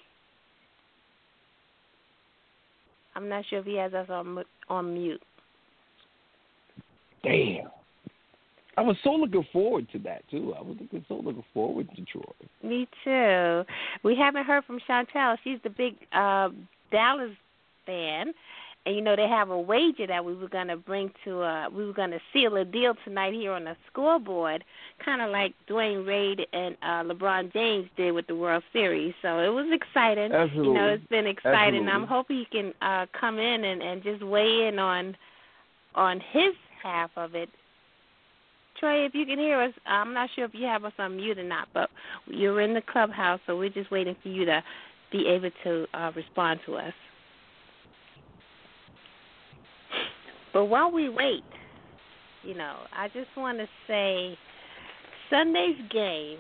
I'm not sure if he has us on mu- on mute. Damn. I was so looking forward to that too. I was looking so looking forward to Troy. Me too. We haven't heard from Chantel. She's the big uh, Dallas fan, and you know they have a wager that we were gonna bring to. uh We were gonna seal a deal tonight here on the scoreboard, kind of like Dwyane Wade and uh LeBron James did with the World Series. So it was exciting. Absolutely. You know, it's been exciting. Absolutely. I'm hoping he can uh come in and and just weigh in on on his half of it. Troy, if you can hear us, I'm not sure if you have us on mute or not, but you're in the clubhouse, so we're just waiting for you to be able to uh, respond to us. But while we wait, you know, I just want to say Sunday's game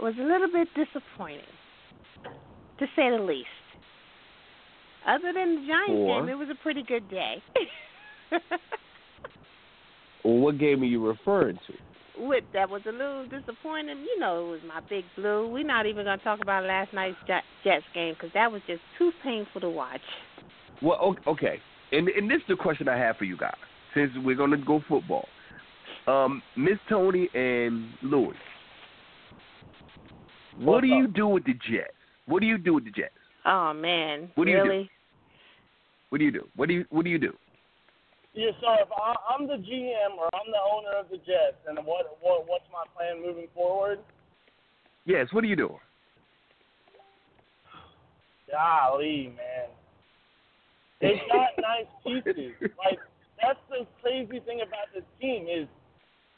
was a little bit disappointing, to say the least. Other than the Giants game, it was a pretty good day. Well, what game are you referring to? with that was a little disappointing. You know, it was my big blue. We're not even going to talk about last night's Jet- Jets game because that was just too painful to watch. Well, okay. And and this is the question I have for you guys. Since we're gonna go football, Um, Miss Tony and Louis. What What's do you do with the Jets? What do you do with the Jets? Oh man, What do you do? What do you do? What do you What do you do? Yeah, so if I, I'm the GM or I'm the owner of the Jets, and what what what's my plan moving forward? Yes. What do you do? Golly, man. They've got nice pieces. Like that's the crazy thing about this team is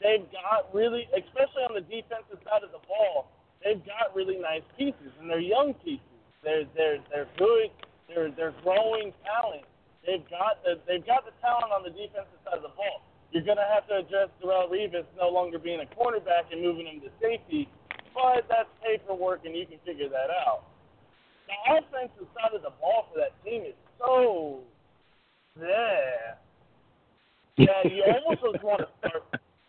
they've got really, especially on the defensive side of the ball, they've got really nice pieces, and they're young pieces. They're they're they're good. They're they're growing talent. They've got the they've got the talent on the defensive side of the ball. You're gonna have to address Darrelle Revis no longer being a cornerback and moving him to safety, but that's paperwork and you can figure that out. The offensive side of the ball for that team is so there. Yeah, you almost just want to start.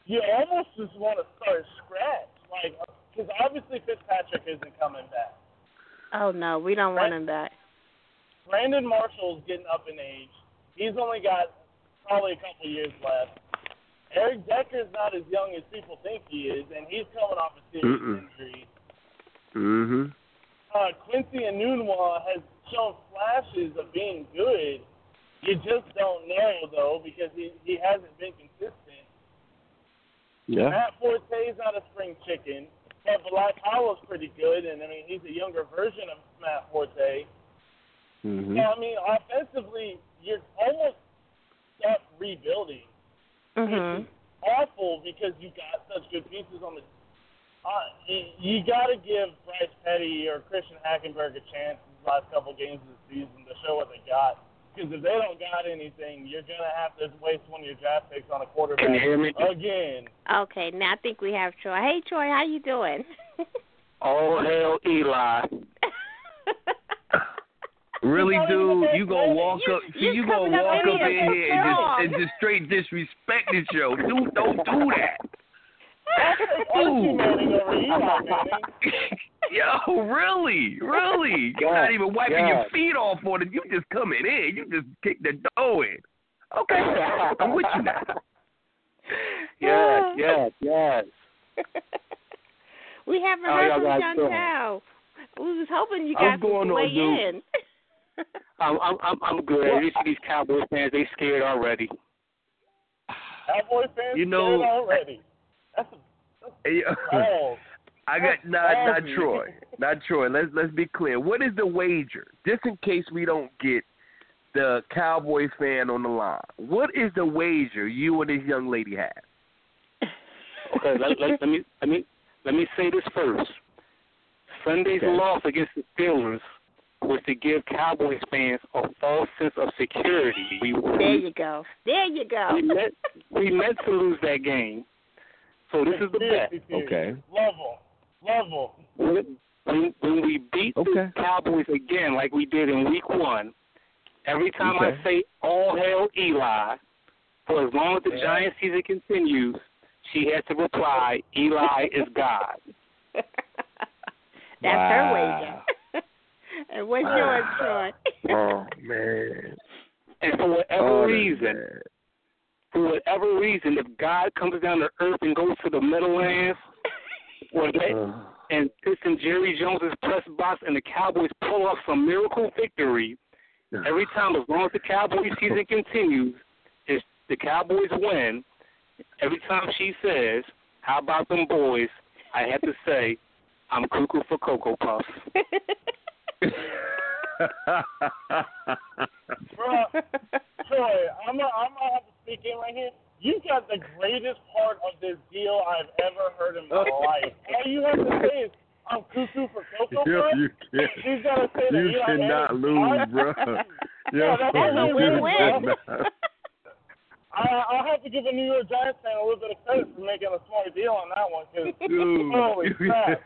You almost just want to start scratch, like because obviously Fitzpatrick isn't coming back. Oh no, we don't want him back. Brandon Marshall's getting up in age. He's only got probably a couple years left. Eric Decker's not as young as people think he is, and he's coming off a serious Mm-mm. injury. Mm-hmm. Uh, Quincy Enunwa has shown flashes of being good. You just don't know though because he he hasn't been consistent. Yeah. Matt Forte's not a spring chicken, but Bilal Powell's pretty good, and I mean he's a younger version of Matt Forte. Mm-hmm. Yeah, I mean offensively you're almost stuck rebuilding. Mhm. Awful because you got such good pieces on the. Uh, you, you got to give Bryce Petty or Christian Hackenberg a chance these last couple games of the season to show what they got. Because if they don't got anything, you're gonna have to waste one of your draft picks on a quarterback Can you hear me? again. Okay, now I think we have Troy. Hey Troy, how you doing? All hail Eli. Really, He's not even dude? You gonna walk You- up? See, you you gonna walk up in here and just, and just straight disrespect the show? Dude, don't do that. Yo, really, really? You're not even wiping your feet off on it. You just coming in. You just kick the door in. Okay, I'm with you now. yes, yes, yes. we haven't How heard y'all from guys doing? Chantel. We was hoping you I'm guys going would on, weigh dude. in. I'm I'm I'm, I'm good. At least these Cowboys fans, they scared already. Cowboy fans You know- scared already. That's a Hey, yo, balls. I got not not Troy, not Troy. Let's let's be clear. What is the wager? Just in case we don't get the Cowboys fan on the line. What is the wager you and this young lady have? Okay, let, let, let me let me let me say this first. Sunday's Okay. loss against the Steelers was to give Cowboys fans a false sense of security. We There you go. There you go. we meant we meant to lose that game. So this is the bet. Conspiracy theory. Level. Level. When, when, when we beat Okay. the Cowboys again, like we did in Week One, every time Okay. I say "All hail Eli," for as long as the Yeah. Giant season continues, she has to reply, "Eli is God." That's her Wow. wager. and what's yours, Troy? Oh man. And for whatever Oh, reason, bad. For whatever reason, if God comes down to earth and goes to the Meadowlands, or they, Ugh. and sits in Jerry Jones's press box, and the Cowboys pull off some miracle victory, every time, as long as the Cowboys season continues, if the Cowboys win, every time she says, "How about them boys?" I have to say, "I'm cuckoo for Cocoa Puffs." Bro, Troy, I'm gonna I'm gonna have to speak in right here. You got the greatest part of this deal I've ever heard in my oh. life. All you have to say is, "I'm cuckoo for Cocoa Yo, Puffs." you can't. She's gotta say that You Eli cannot Manning's lose, bro. Yeah, that's a win-win. I, I'll have to give a New York Giants fan a little bit of credit for making a smart deal on that one. Cause Dude, Holy crap.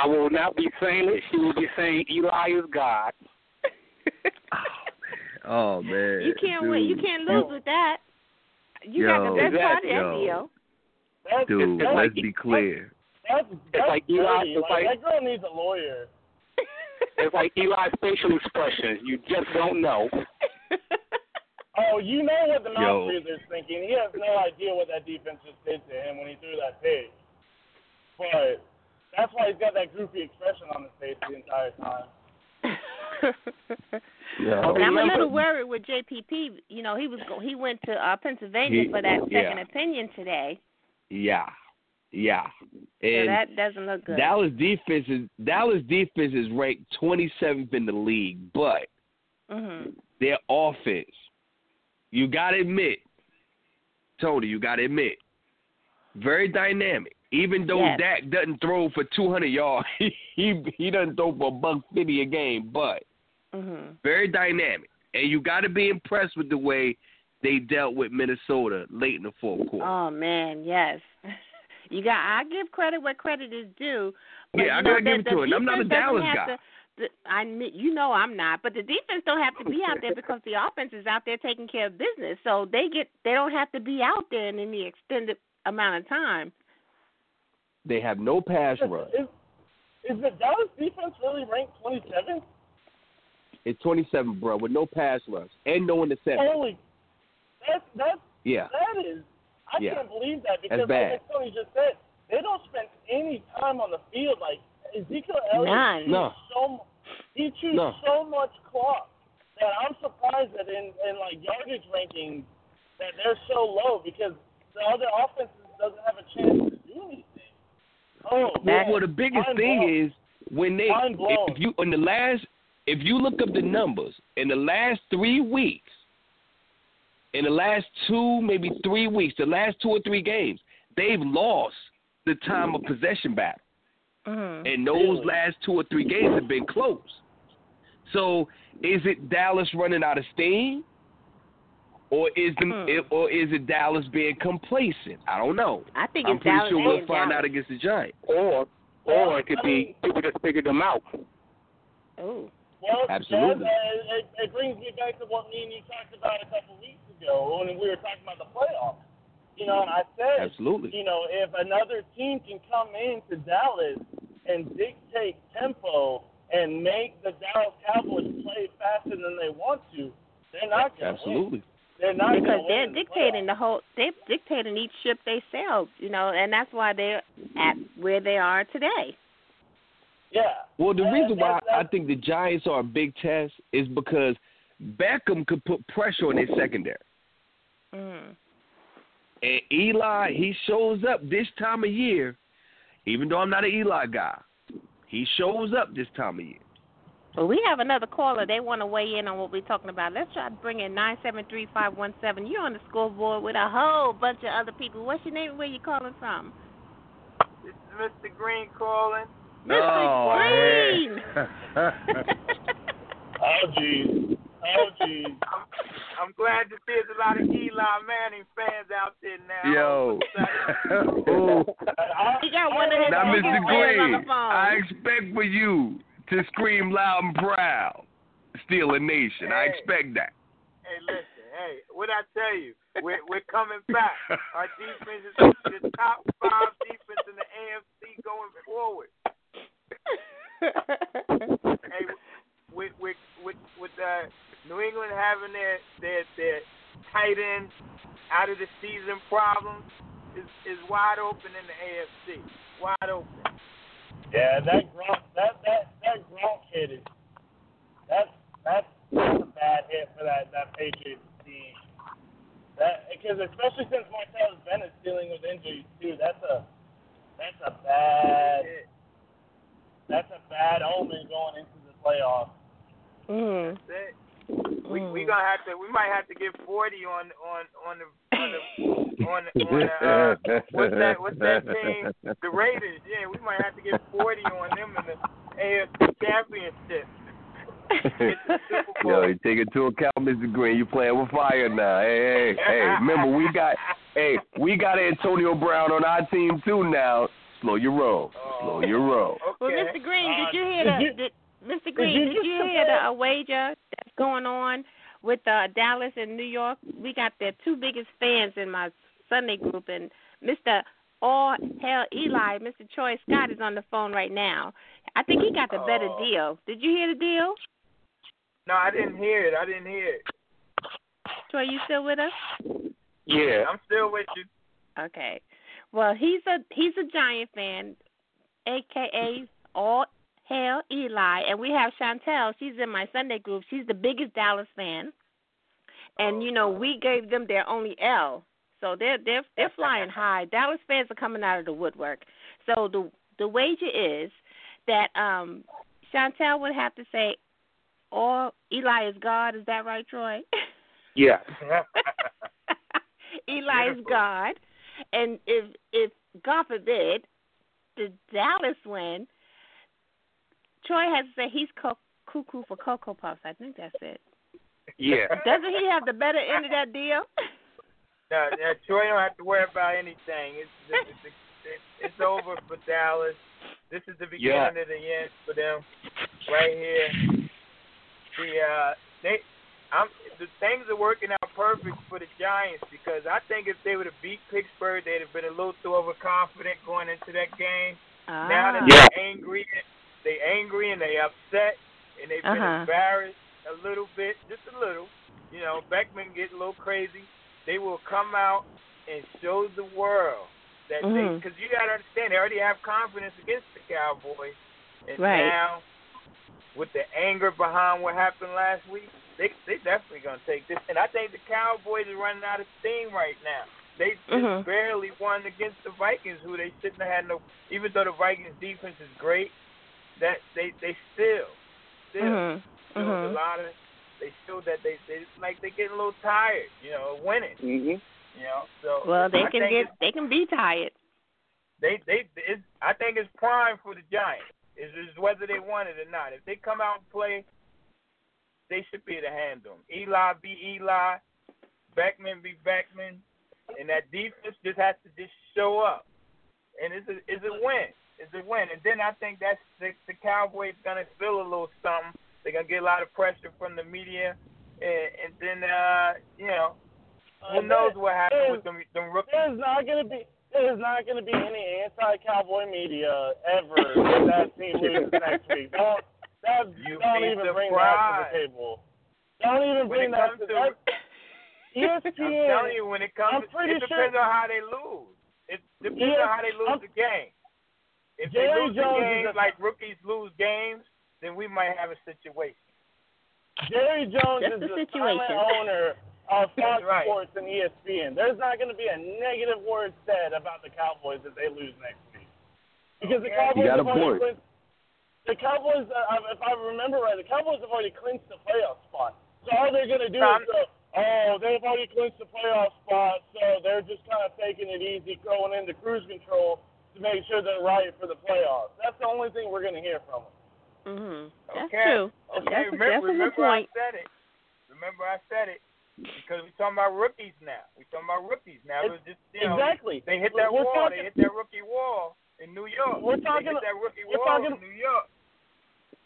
I will not be saying it. She will be saying Eli is God. Oh man. you can't dude. win. You can't lose with that. You got Yo, the best part of that yo. deal. that's, Dude, It's let's like- be clear. that's, that's like Eli- dirty. it's Like, like- that girl needs a lawyer. It's like Eli's facial expressions. You just don't know. Oh, you know what the Yo. mouth breather's thinking. He has no idea what that defense just did to him when he threw that pick. But that's why he's got that goofy expression on his face the entire time. Yo. And I'm a little worried with JPP. You know, he was go- he went to uh, Pennsylvania He- for that second yeah. opinion today. Yeah, yeah. So And that doesn't look good. Dallas defense is Dallas defense is ranked 27th in the league, but mhm. their offense, you got to admit, Tony, you got to admit, very dynamic. Even though Yes. Dak doesn't throw for 200 yards, he he, he doesn't throw for a buck fifty a game, but Mhm. very dynamic. And you got to be impressed with the way they dealt with Minnesota late in the fourth quarter. Oh man, yes. You got. I give credit where credit is due. But, Yeah, I you know, gotta the, give it to him. I'm not a Dallas guy. To, I you know I'm not, but the defense don't have to be out there because the offense is out there taking care of business. So they get they don't have to be out there in any extended amount of time. They have no pass rush. Is, is the Dallas defense really ranked 27th? It's 27, bro, with no pass rush and no interception. Holy, that's that's Yeah, that is. I Yeah. can't believe that because, bad. like Tony just said, they don't spend any time on the field. Like Ezekiel Elliott, None. chews No. so mu- he chews No. so much clock that I'm surprised that in in like yardage rankings that they're so low because the other offenses doesn't have a chance to do anything. Oh, Well, man. well, the biggest Mind thing blown. is when they if you in the last if you look up the numbers in the last three weeks, in the last two maybe three weeks, the last two or three games, they've lost the time of possession battle, Mhm. and those last two or three games have been close. So is it Dallas running out of steam, or is the, Hmm. or is it Dallas being complacent? I don't know. I think I'm it's pretty Dallas sure we'll find Dallas. out against the Giants. Or or it could be people just figured them out. Oh. Well, Absolutely. That, uh, it, it brings me back to what me and you talked about a couple weeks ago when we were talking about the playoffs. You know, and I said, Absolutely. you know, if another team can come into Dallas and dictate tempo and make the Dallas Cowboys play faster than they want to, they're not going to win. Absolutely. They're not because they're in the dictating the whole they're dictating each ship they sail, you know, and that's why they're at where they are today. Yeah. Well, the That- reason why that- that- I think the Giants are a big test is because Beckham could put pressure on their secondary. Mm. And Eli, he shows up this time of year, even though I'm not an Eli guy. He shows up this time of year. Well, we have another caller. They want to weigh in on what we're talking about. Let's try to bring in nine seven three five one seven. You're on the scoreboard with a whole bunch of other people. What's your name? and Where you calling from? This is Mr. Green calling. Mr. Oh, Green. Oh, geez. Oh, geez. I'm, I'm glad to see there's a lot of Eli Manning fans out there now. Yo. He got one of his now, biggest Mr. fans on Green, the phone. I expect for you to scream loud and proud, "Steeler Nation." I expect that. Hey, listen, hey, what I tell you, we're we're coming back. Our defense is the top five defense in the AFC going forward. Hey, with with with with uh, New England having their their their tight end out of the season problems is is wide open in the AFC. Wide open. Yeah, that Gronk, that that that Gronk hit is that's that's that's a bad hit for that that Patriots team. That because especially since Martellus Bennett's dealing with injuries too, that's a that's a bad that's a bad omen going into the playoffs. mm. That's it. We we gonna have to we might have to get forty on on on the on the on the, on the uh, what's that what's that team the Raiders yeah we might have to get forty on them in the AFC Championship. Get the Super Bowl. Yo, you take into account, Mr. Green. You playing with fire now. Hey, hey, hey. Remember, we got, hey, we got Antonio Brown on our team too now. Slow your roll. Slow your roll. Well, Mr. Green, Uh, did you hear did the, did, Mr. Green, did you hear the compare- uh, wager that's going on with uh, Dallas and New York? We got their two biggest fans in my Sunday group, and Mr. All Hell Eli, Mr. Troy Scott is on the phone right now. I think he got the better Oh. deal. Did you hear the deal? No, I didn't hear it. I didn't hear it. Troy, you still with us? Yeah. I'm still with you. Okay. Well, he's a he's a Giant fan, aka all hail Eli, and we have Chantel. She's in my Sunday group. She's the biggest Dallas fan, and you know we gave them their only L, so they're they're they're flying high. Dallas fans are coming out of the woodwork. So the the wager is that um Chantel would have to say, "All Eli is God." Is that right, Troy? Yeah. Eli is God, and if if God forbid the Dallas win, Troy has to say he's co- cuckoo for Cocoa Puffs. I think that's it. Yeah. Doesn't he have the better end of that deal? No, no, Troy don't have to worry about anything. It's it's, it's, it's, it's over for Dallas. This is the beginning Yeah. of the end for them, right here. The uh, they, I'm the things are working out perfect for the Giants because I think if they would have beat Pittsburgh, they'd have been a little too overconfident going into that game. Ah. Now that Ah. they're angry, they angry and they upset and they've been Uh-huh. embarrassed a little bit, just a little. You know, Beckman get a little crazy. They will come out and show the world that they, Mhm. because you got to understand, they already have confidence against the Cowboys, and Right. now with the anger behind what happened last week, they they definitely gonna take this. And I think the Cowboys are running out of steam right now. They just Mhm. barely won against the Vikings, who they shouldn't have had no. Even though the Vikings defense is great, that they they still still Mhm. showed a lot of. They showed that they they like they getting a little tired, you know, of winning. Mhm. You know, so Well, they I can get they can be tired. they they it's, I think it's prime for the Giants. Is is whether they want it or not. If they come out and play, they should be able to handle them. Eli be Eli, Beckman be Beckman, and that defense just has to just show up. And it's a it's a win. It's a win. And then I think that's the, the Cowboys gonna feel a little something. They're gonna get a lot of pressure from the media, and, and then uh, you know who Uh, knows what happened with them them rookies. There's not gonna be there's not gonna be any anti-cowboy media ever if that team loses next week. Don't that, You'd don't be even bring that to the table. Don't even bring that comes to to- that. E I'm ESPN. telling you, when it comes, I'm pretty it depends sure- on how they lose. It depends Yeah, on how they lose I'm- the game. If Jerry they lose Jones the is game a- like rookies lose games, then we might have a situation. Jerry Jones Just is the the situation. silent owner of Fox right. Sports and ESPN. There's not going to be a negative word said about the Cowboys if they lose next week. Because the Cowboys You got a have already point. Clinched. The Cowboys, uh, if I remember right, the Cowboys have already clinched the playoff spot. So all they're going to do Um, is go, oh, they've already clinched the playoff spot, so they're just kind of taking it easy, going into cruise control to make sure they're right for the playoffs. That's the only thing we're going to hear from them. Mhm. That's Okay. true. Okay, That's a, remember, a good remember point. I said it. Remember I said it. Because we're talking about rookies now. We're talking about rookies now. It was just, you know, Exactly. They hit We're- that we're wall. talking- they hit that rookie wall in New York. We're they talking- hit that rookie we're wall talking- in New York.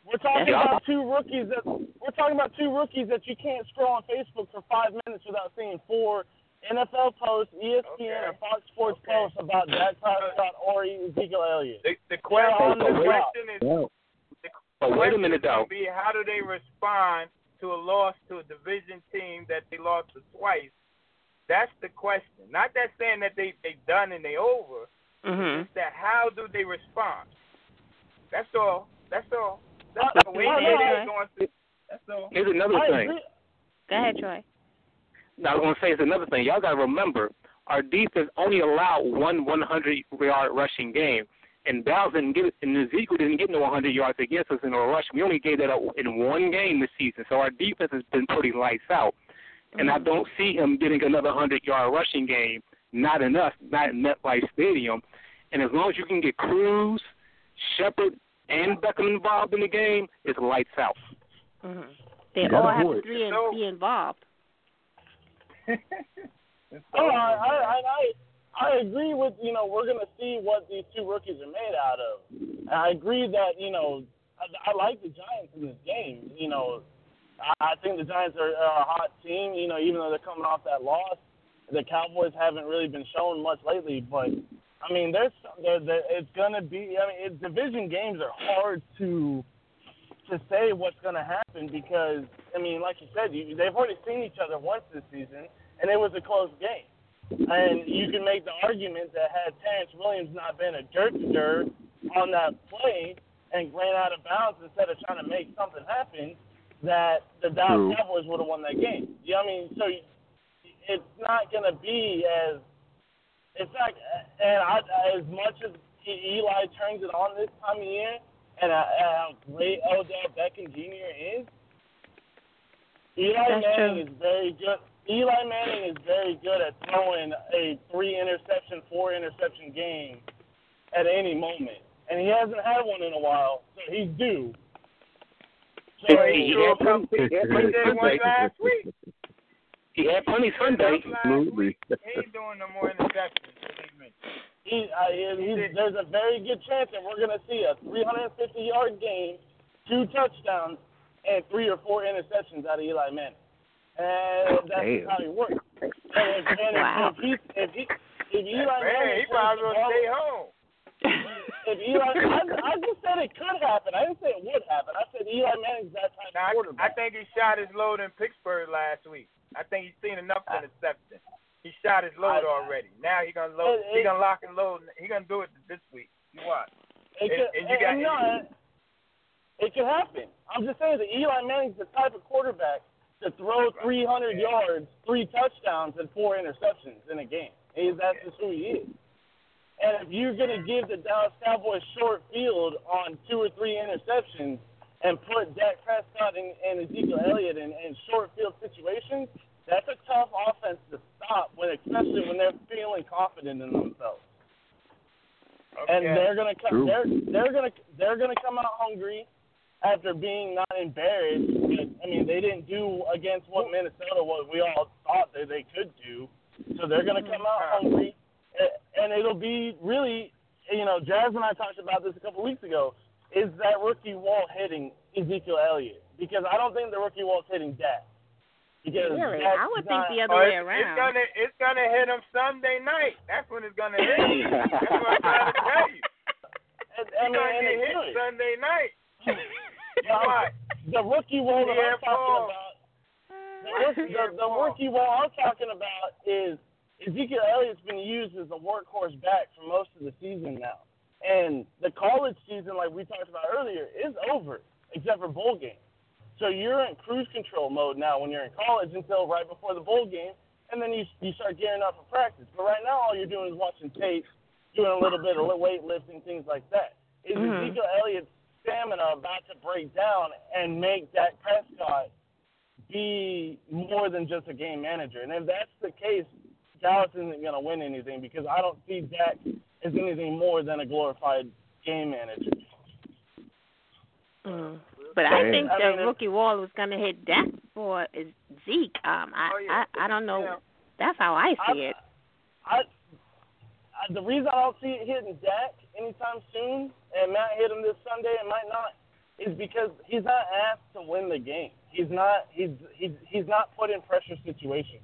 We're talking Yeah. about two rookies that we're talking about two rookies that you can't scroll on Facebook for five minutes without seeing four NFL posts, ESPN, Okay. or Fox Sports Okay. posts about Dak Prescott or Ezekiel Elliott. The, the question, on the the question is, Yeah. the But wait a minute though. Be how do they respond to a loss to a division team that they lost to twice? That's the question. Not that saying that they they done and they over. Mhm. It's that how do they respond? That's all. That's all. That's Uh, all. We uh, ain't no, really I- going to. That's all. Here's another thing. Go ahead, Troy. Now, I was going to say it's another thing. Y'all got to remember, our defense only allowed one 100-yard rushing game, and Dallas didn't get and Ezekiel didn't get no 100 yards against us in a rush. We only gave that up in one game this season, so our defense has been pretty lights out. And I don't see him getting another 100-yard rushing game. Not enough. Not in MetLife Stadium. And as long as you can get Cruz, Shepard, and Beckham involved in the game, it's lights out. Mhm. They You got all have to point. be, in, So- be involved. Oh. I, I, I, I agree with you know we're gonna see what these two rookies are made out of. And I agree that you know I, I like the Giants in this game. You know, I, I think the Giants are, are a hot team. You know, even though they're coming off that loss, the Cowboys haven't really been shown much lately. But I mean, there's, there there it's gonna be. I mean, it, division games are hard to to say what's going to happen because I mean, like you said, you, they've already seen each other once this season, and it was a close game. And you can make the argument that had Terrance Williams not been a dirt to dirt on that play and ran out of bounds instead of trying to make something happen, that the Dallas Cowboys would have won that game. You know what I mean? So it's not going to be as it's not, and I, as much as E- Eli turns it on this time of year, and uh, how great Odell Beckham Jr. is, Eli That's Manning true. is very good. Eli Manning is very good at throwing a three interception, four interception game at any moment, and he hasn't had one in a while, so he's due. So, Well, he sure come- he did one last week. He had plenty Sunday. Absolutely. He ain't doing no more interceptions. Believe me. he, uh, he's, there's a very good chance that we're going to see a 350 yard game, two touchdowns, and three or four interceptions out of Eli Manning. And that's Damn. how he works. And if, and Wow. if, if, he, if, he, if Eli Man, Manning he might as well plays the stay home. if Eli, I, I just said it could happen. I didn't say it would happen. I said Eli Manning's that type Now, of I, I think he shot his load in Pittsburgh last week. I think he's seen enough interceptions. He shot his load I- already. Now he gonna load. It- He gonna lock and load. He gonna do it this week. You watch. It And- could, and you got- no, it could happen. I'm just saying that Eli Manning's the type of quarterback to throw 300 yards, three touchdowns, and four interceptions in a game. He, that's just who he is. And if you're going to give the Dallas Cowboys short field on two or three interceptions and put Dak Prescott and, and Ezekiel Elliott in, in short field situations, that's a tough offense to stop, when especially when they're feeling confident in themselves Okay. and they're gonna come. True. They're they're gonna they're gonna come out hungry after being not embarrassed. I mean, they didn't do against what Minnesota what we all thought that they could do. So they're gonna come out mm-hmm. hungry, a- and it'll be really, you know, Jazz and I talked about this a couple weeks ago. Is that rookie wall hitting Ezekiel Elliott? Because I don't think the rookie wall's hitting Dak. Because Really? Dak's I would not, think the other way it's, around. it's gonna it's gonna hit him Sunday night. That's when it's gonna hit. him. That's what I'm trying to tell you. It's I mean, gonna and get it hit should. Sunday night. Yeah, the rookie wall that Yeah, I'm talking about. Uh, the, rookie, the, the rookie wall I'm talking about is Ezekiel Elliott's been used as a workhorse back for most of the season now, and the college season, like we talked about earlier, is over except for bowl games. So you're in cruise control mode now when you're in college until right before the bowl game, and then you you start gearing up for practice. But right now, all you're doing is watching tape, doing a little bit of weightlifting, things like that. Is Mhm. Ezekiel Elliott's stamina about to break down and make Dak Prescott be more than just a game manager? And if that's the case, Dallas isn't going to win anything because I don't see Dak as anything more than a glorified game manager. Mm. But I Damn. think I the mean, it- rookie wall was going to hit Dak for Zeke. Um, I, Oh, yeah. I I don't know. Yeah. That's how I see I- it. I, I the reason I don't see it hitting Dak anytime soon, and Matt hit him this Sunday, and might not, is because he's not asked to win the game. He's not. He's he's he's not put in pressure situations.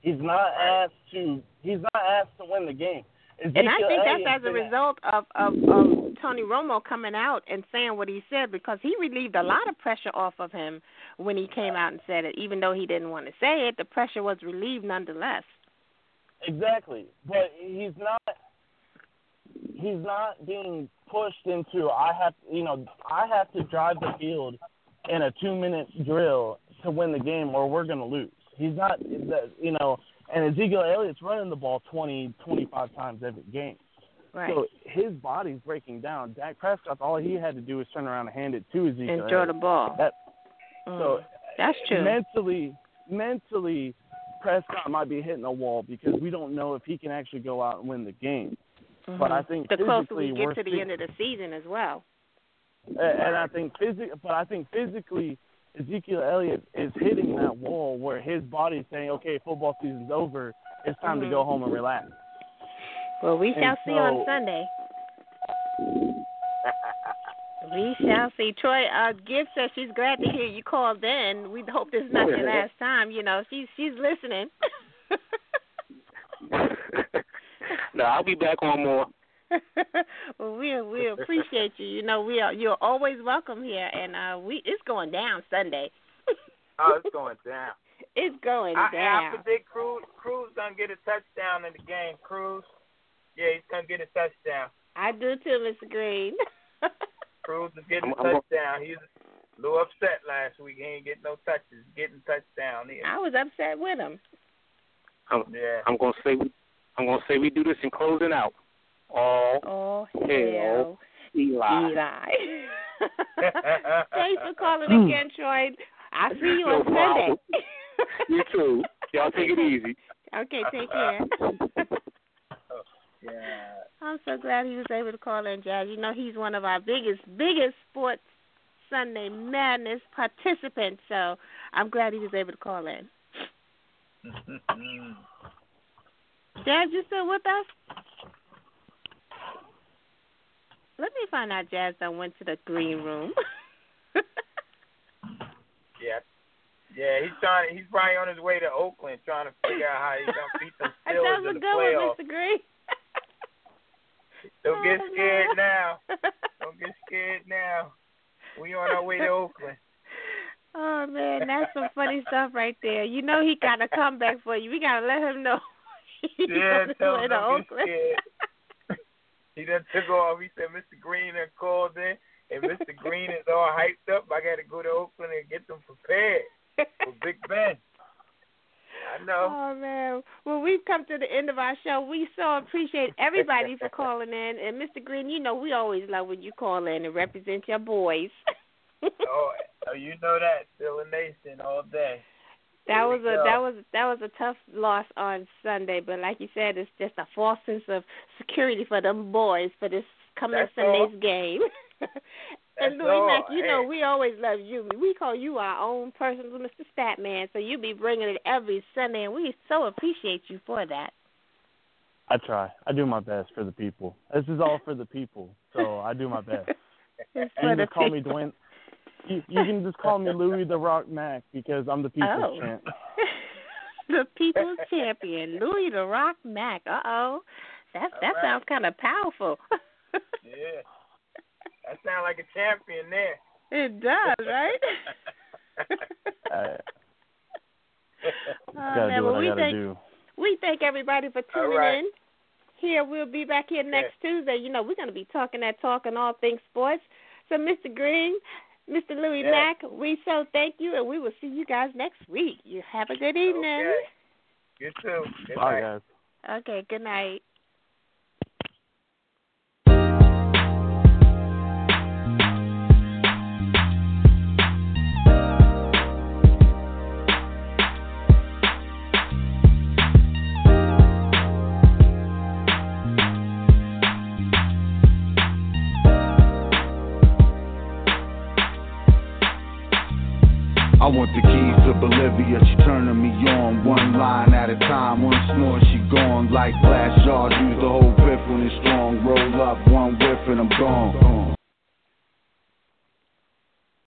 He's not asked to. He's not asked to win the game. And I think that's as a result of, of of Tony Romo coming out and saying what he said because he relieved a lot of pressure off of him when he came out and said it. Even though he didn't want to say it, the pressure was relieved nonetheless. Exactly, but he's not. He's not being pushed into. I have, you know, I have to drive the field in a two-minute drill to win the game, or we're going to lose. He's not, you know, and Ezekiel Elliott's running the ball 20, 25 times every game. Right. So his body's breaking down. Dak Prescott, all he had to do was turn around and hand it to Ezekiel. and throw the ball. That, Mm. so that's true. mentally, mentally, Prescott might be hitting a wall because we don't know if he can actually go out and win the game. But Mhm. I think the closer physically we get to the end of the season as well. and and I think physic, but I think physically, Ezekiel Elliott is hitting that wall where his body's saying, "Okay, football season's over. It's time to Mhm. go home and relax." Well, we And shall see on Sunday. We shall see. Troy uh, Gibbs says she's glad to hear you called in. We hope this is not your last time. You know, she's she's listening. no, I'll be back on more. well, we we appreciate you. You know, we are you're always welcome here, and uh we it's going down Sunday. Oh, it's going down. It's going I, down. I predict Cruz Cruz gonna get a touchdown in the game. Cruz, yeah, he's gonna get a touchdown. I do too, Mr. Green. Cruz is getting a I'm- I'm- touchdown. He's a little upset last week. He ain't getting no touches. Getting touchdown. He, I was upset with him. I'm, yeah. I'm gonna say we, I'm gonna say we do this in closing out. All Oh Hell, hell, Eli. Eli. Thanks for calling hmm. again, Troy. I'll see you No on problem. Sunday. You too. Y'all take it easy. Okay, take care. Oh, yeah. I'm so glad he was able to call in, Jazz. You know, he's one of our biggest, biggest sports Sunday Madness participants. So I'm glad he was able to call in. Jazz, you still with us? Let me find out Jazz done went to the green room. Yeah. Yeah, he's trying. He's probably on his way to Oakland, trying to figure out how he's gonna beat the that Steelers was a in the good one, playoffs. Mr. Green. Don't get Oh, scared now. Don't get scared now. We on our way to Oakland. Oh man, that's some funny stuff right there. You know he got a comeback for you. We gotta let him know. He's Yeah, tell way him to Oakland. scared. He done took off. He said Mr. Green done called in, and Mr. Green is all hyped up. I got to go to Oakland and get them prepared for Big Ben. I know. Oh man. Well we've come to the end of our show. We so appreciate everybody for calling in and Mr. Green, you know we always love when you call in and represent your boys. Oh, oh, you know that. Steeler Nation all day. That was a that was that was a tough loss on Sunday, but like you said, it's just a false sense of security for them boys for this coming That's Sunday's game. and That's Louis all. Mack, you know Hey. we always love you. We call you our own personal Mr. Statman, so you be bringing it every Sunday, and we so appreciate you for that. I try. I do my best for the people. This is all for the people, so I do my best. It's You for can just call me. Dwayne. You, you can just call me Louis the Rock Mac because I'm the people's Oh. champ. the people's champion, Louis the Rock Mac. Uh oh, that that All right. sounds kind of powerful. Yeah. That sounds like a champion there. it does, right? Uh, gotta man, do well, what I we gotta thank do. we thank everybody for tuning right. in. Here we'll be back here next Tuesday. You know we're going to be talking that talk and all things sports. So, Mr. Green, Mr. Louis Yeah. Mack, we so thank you, and we will see you guys next week. You have a good evening. Okay. You too. Good Bye, night. guys. Okay, good night. chant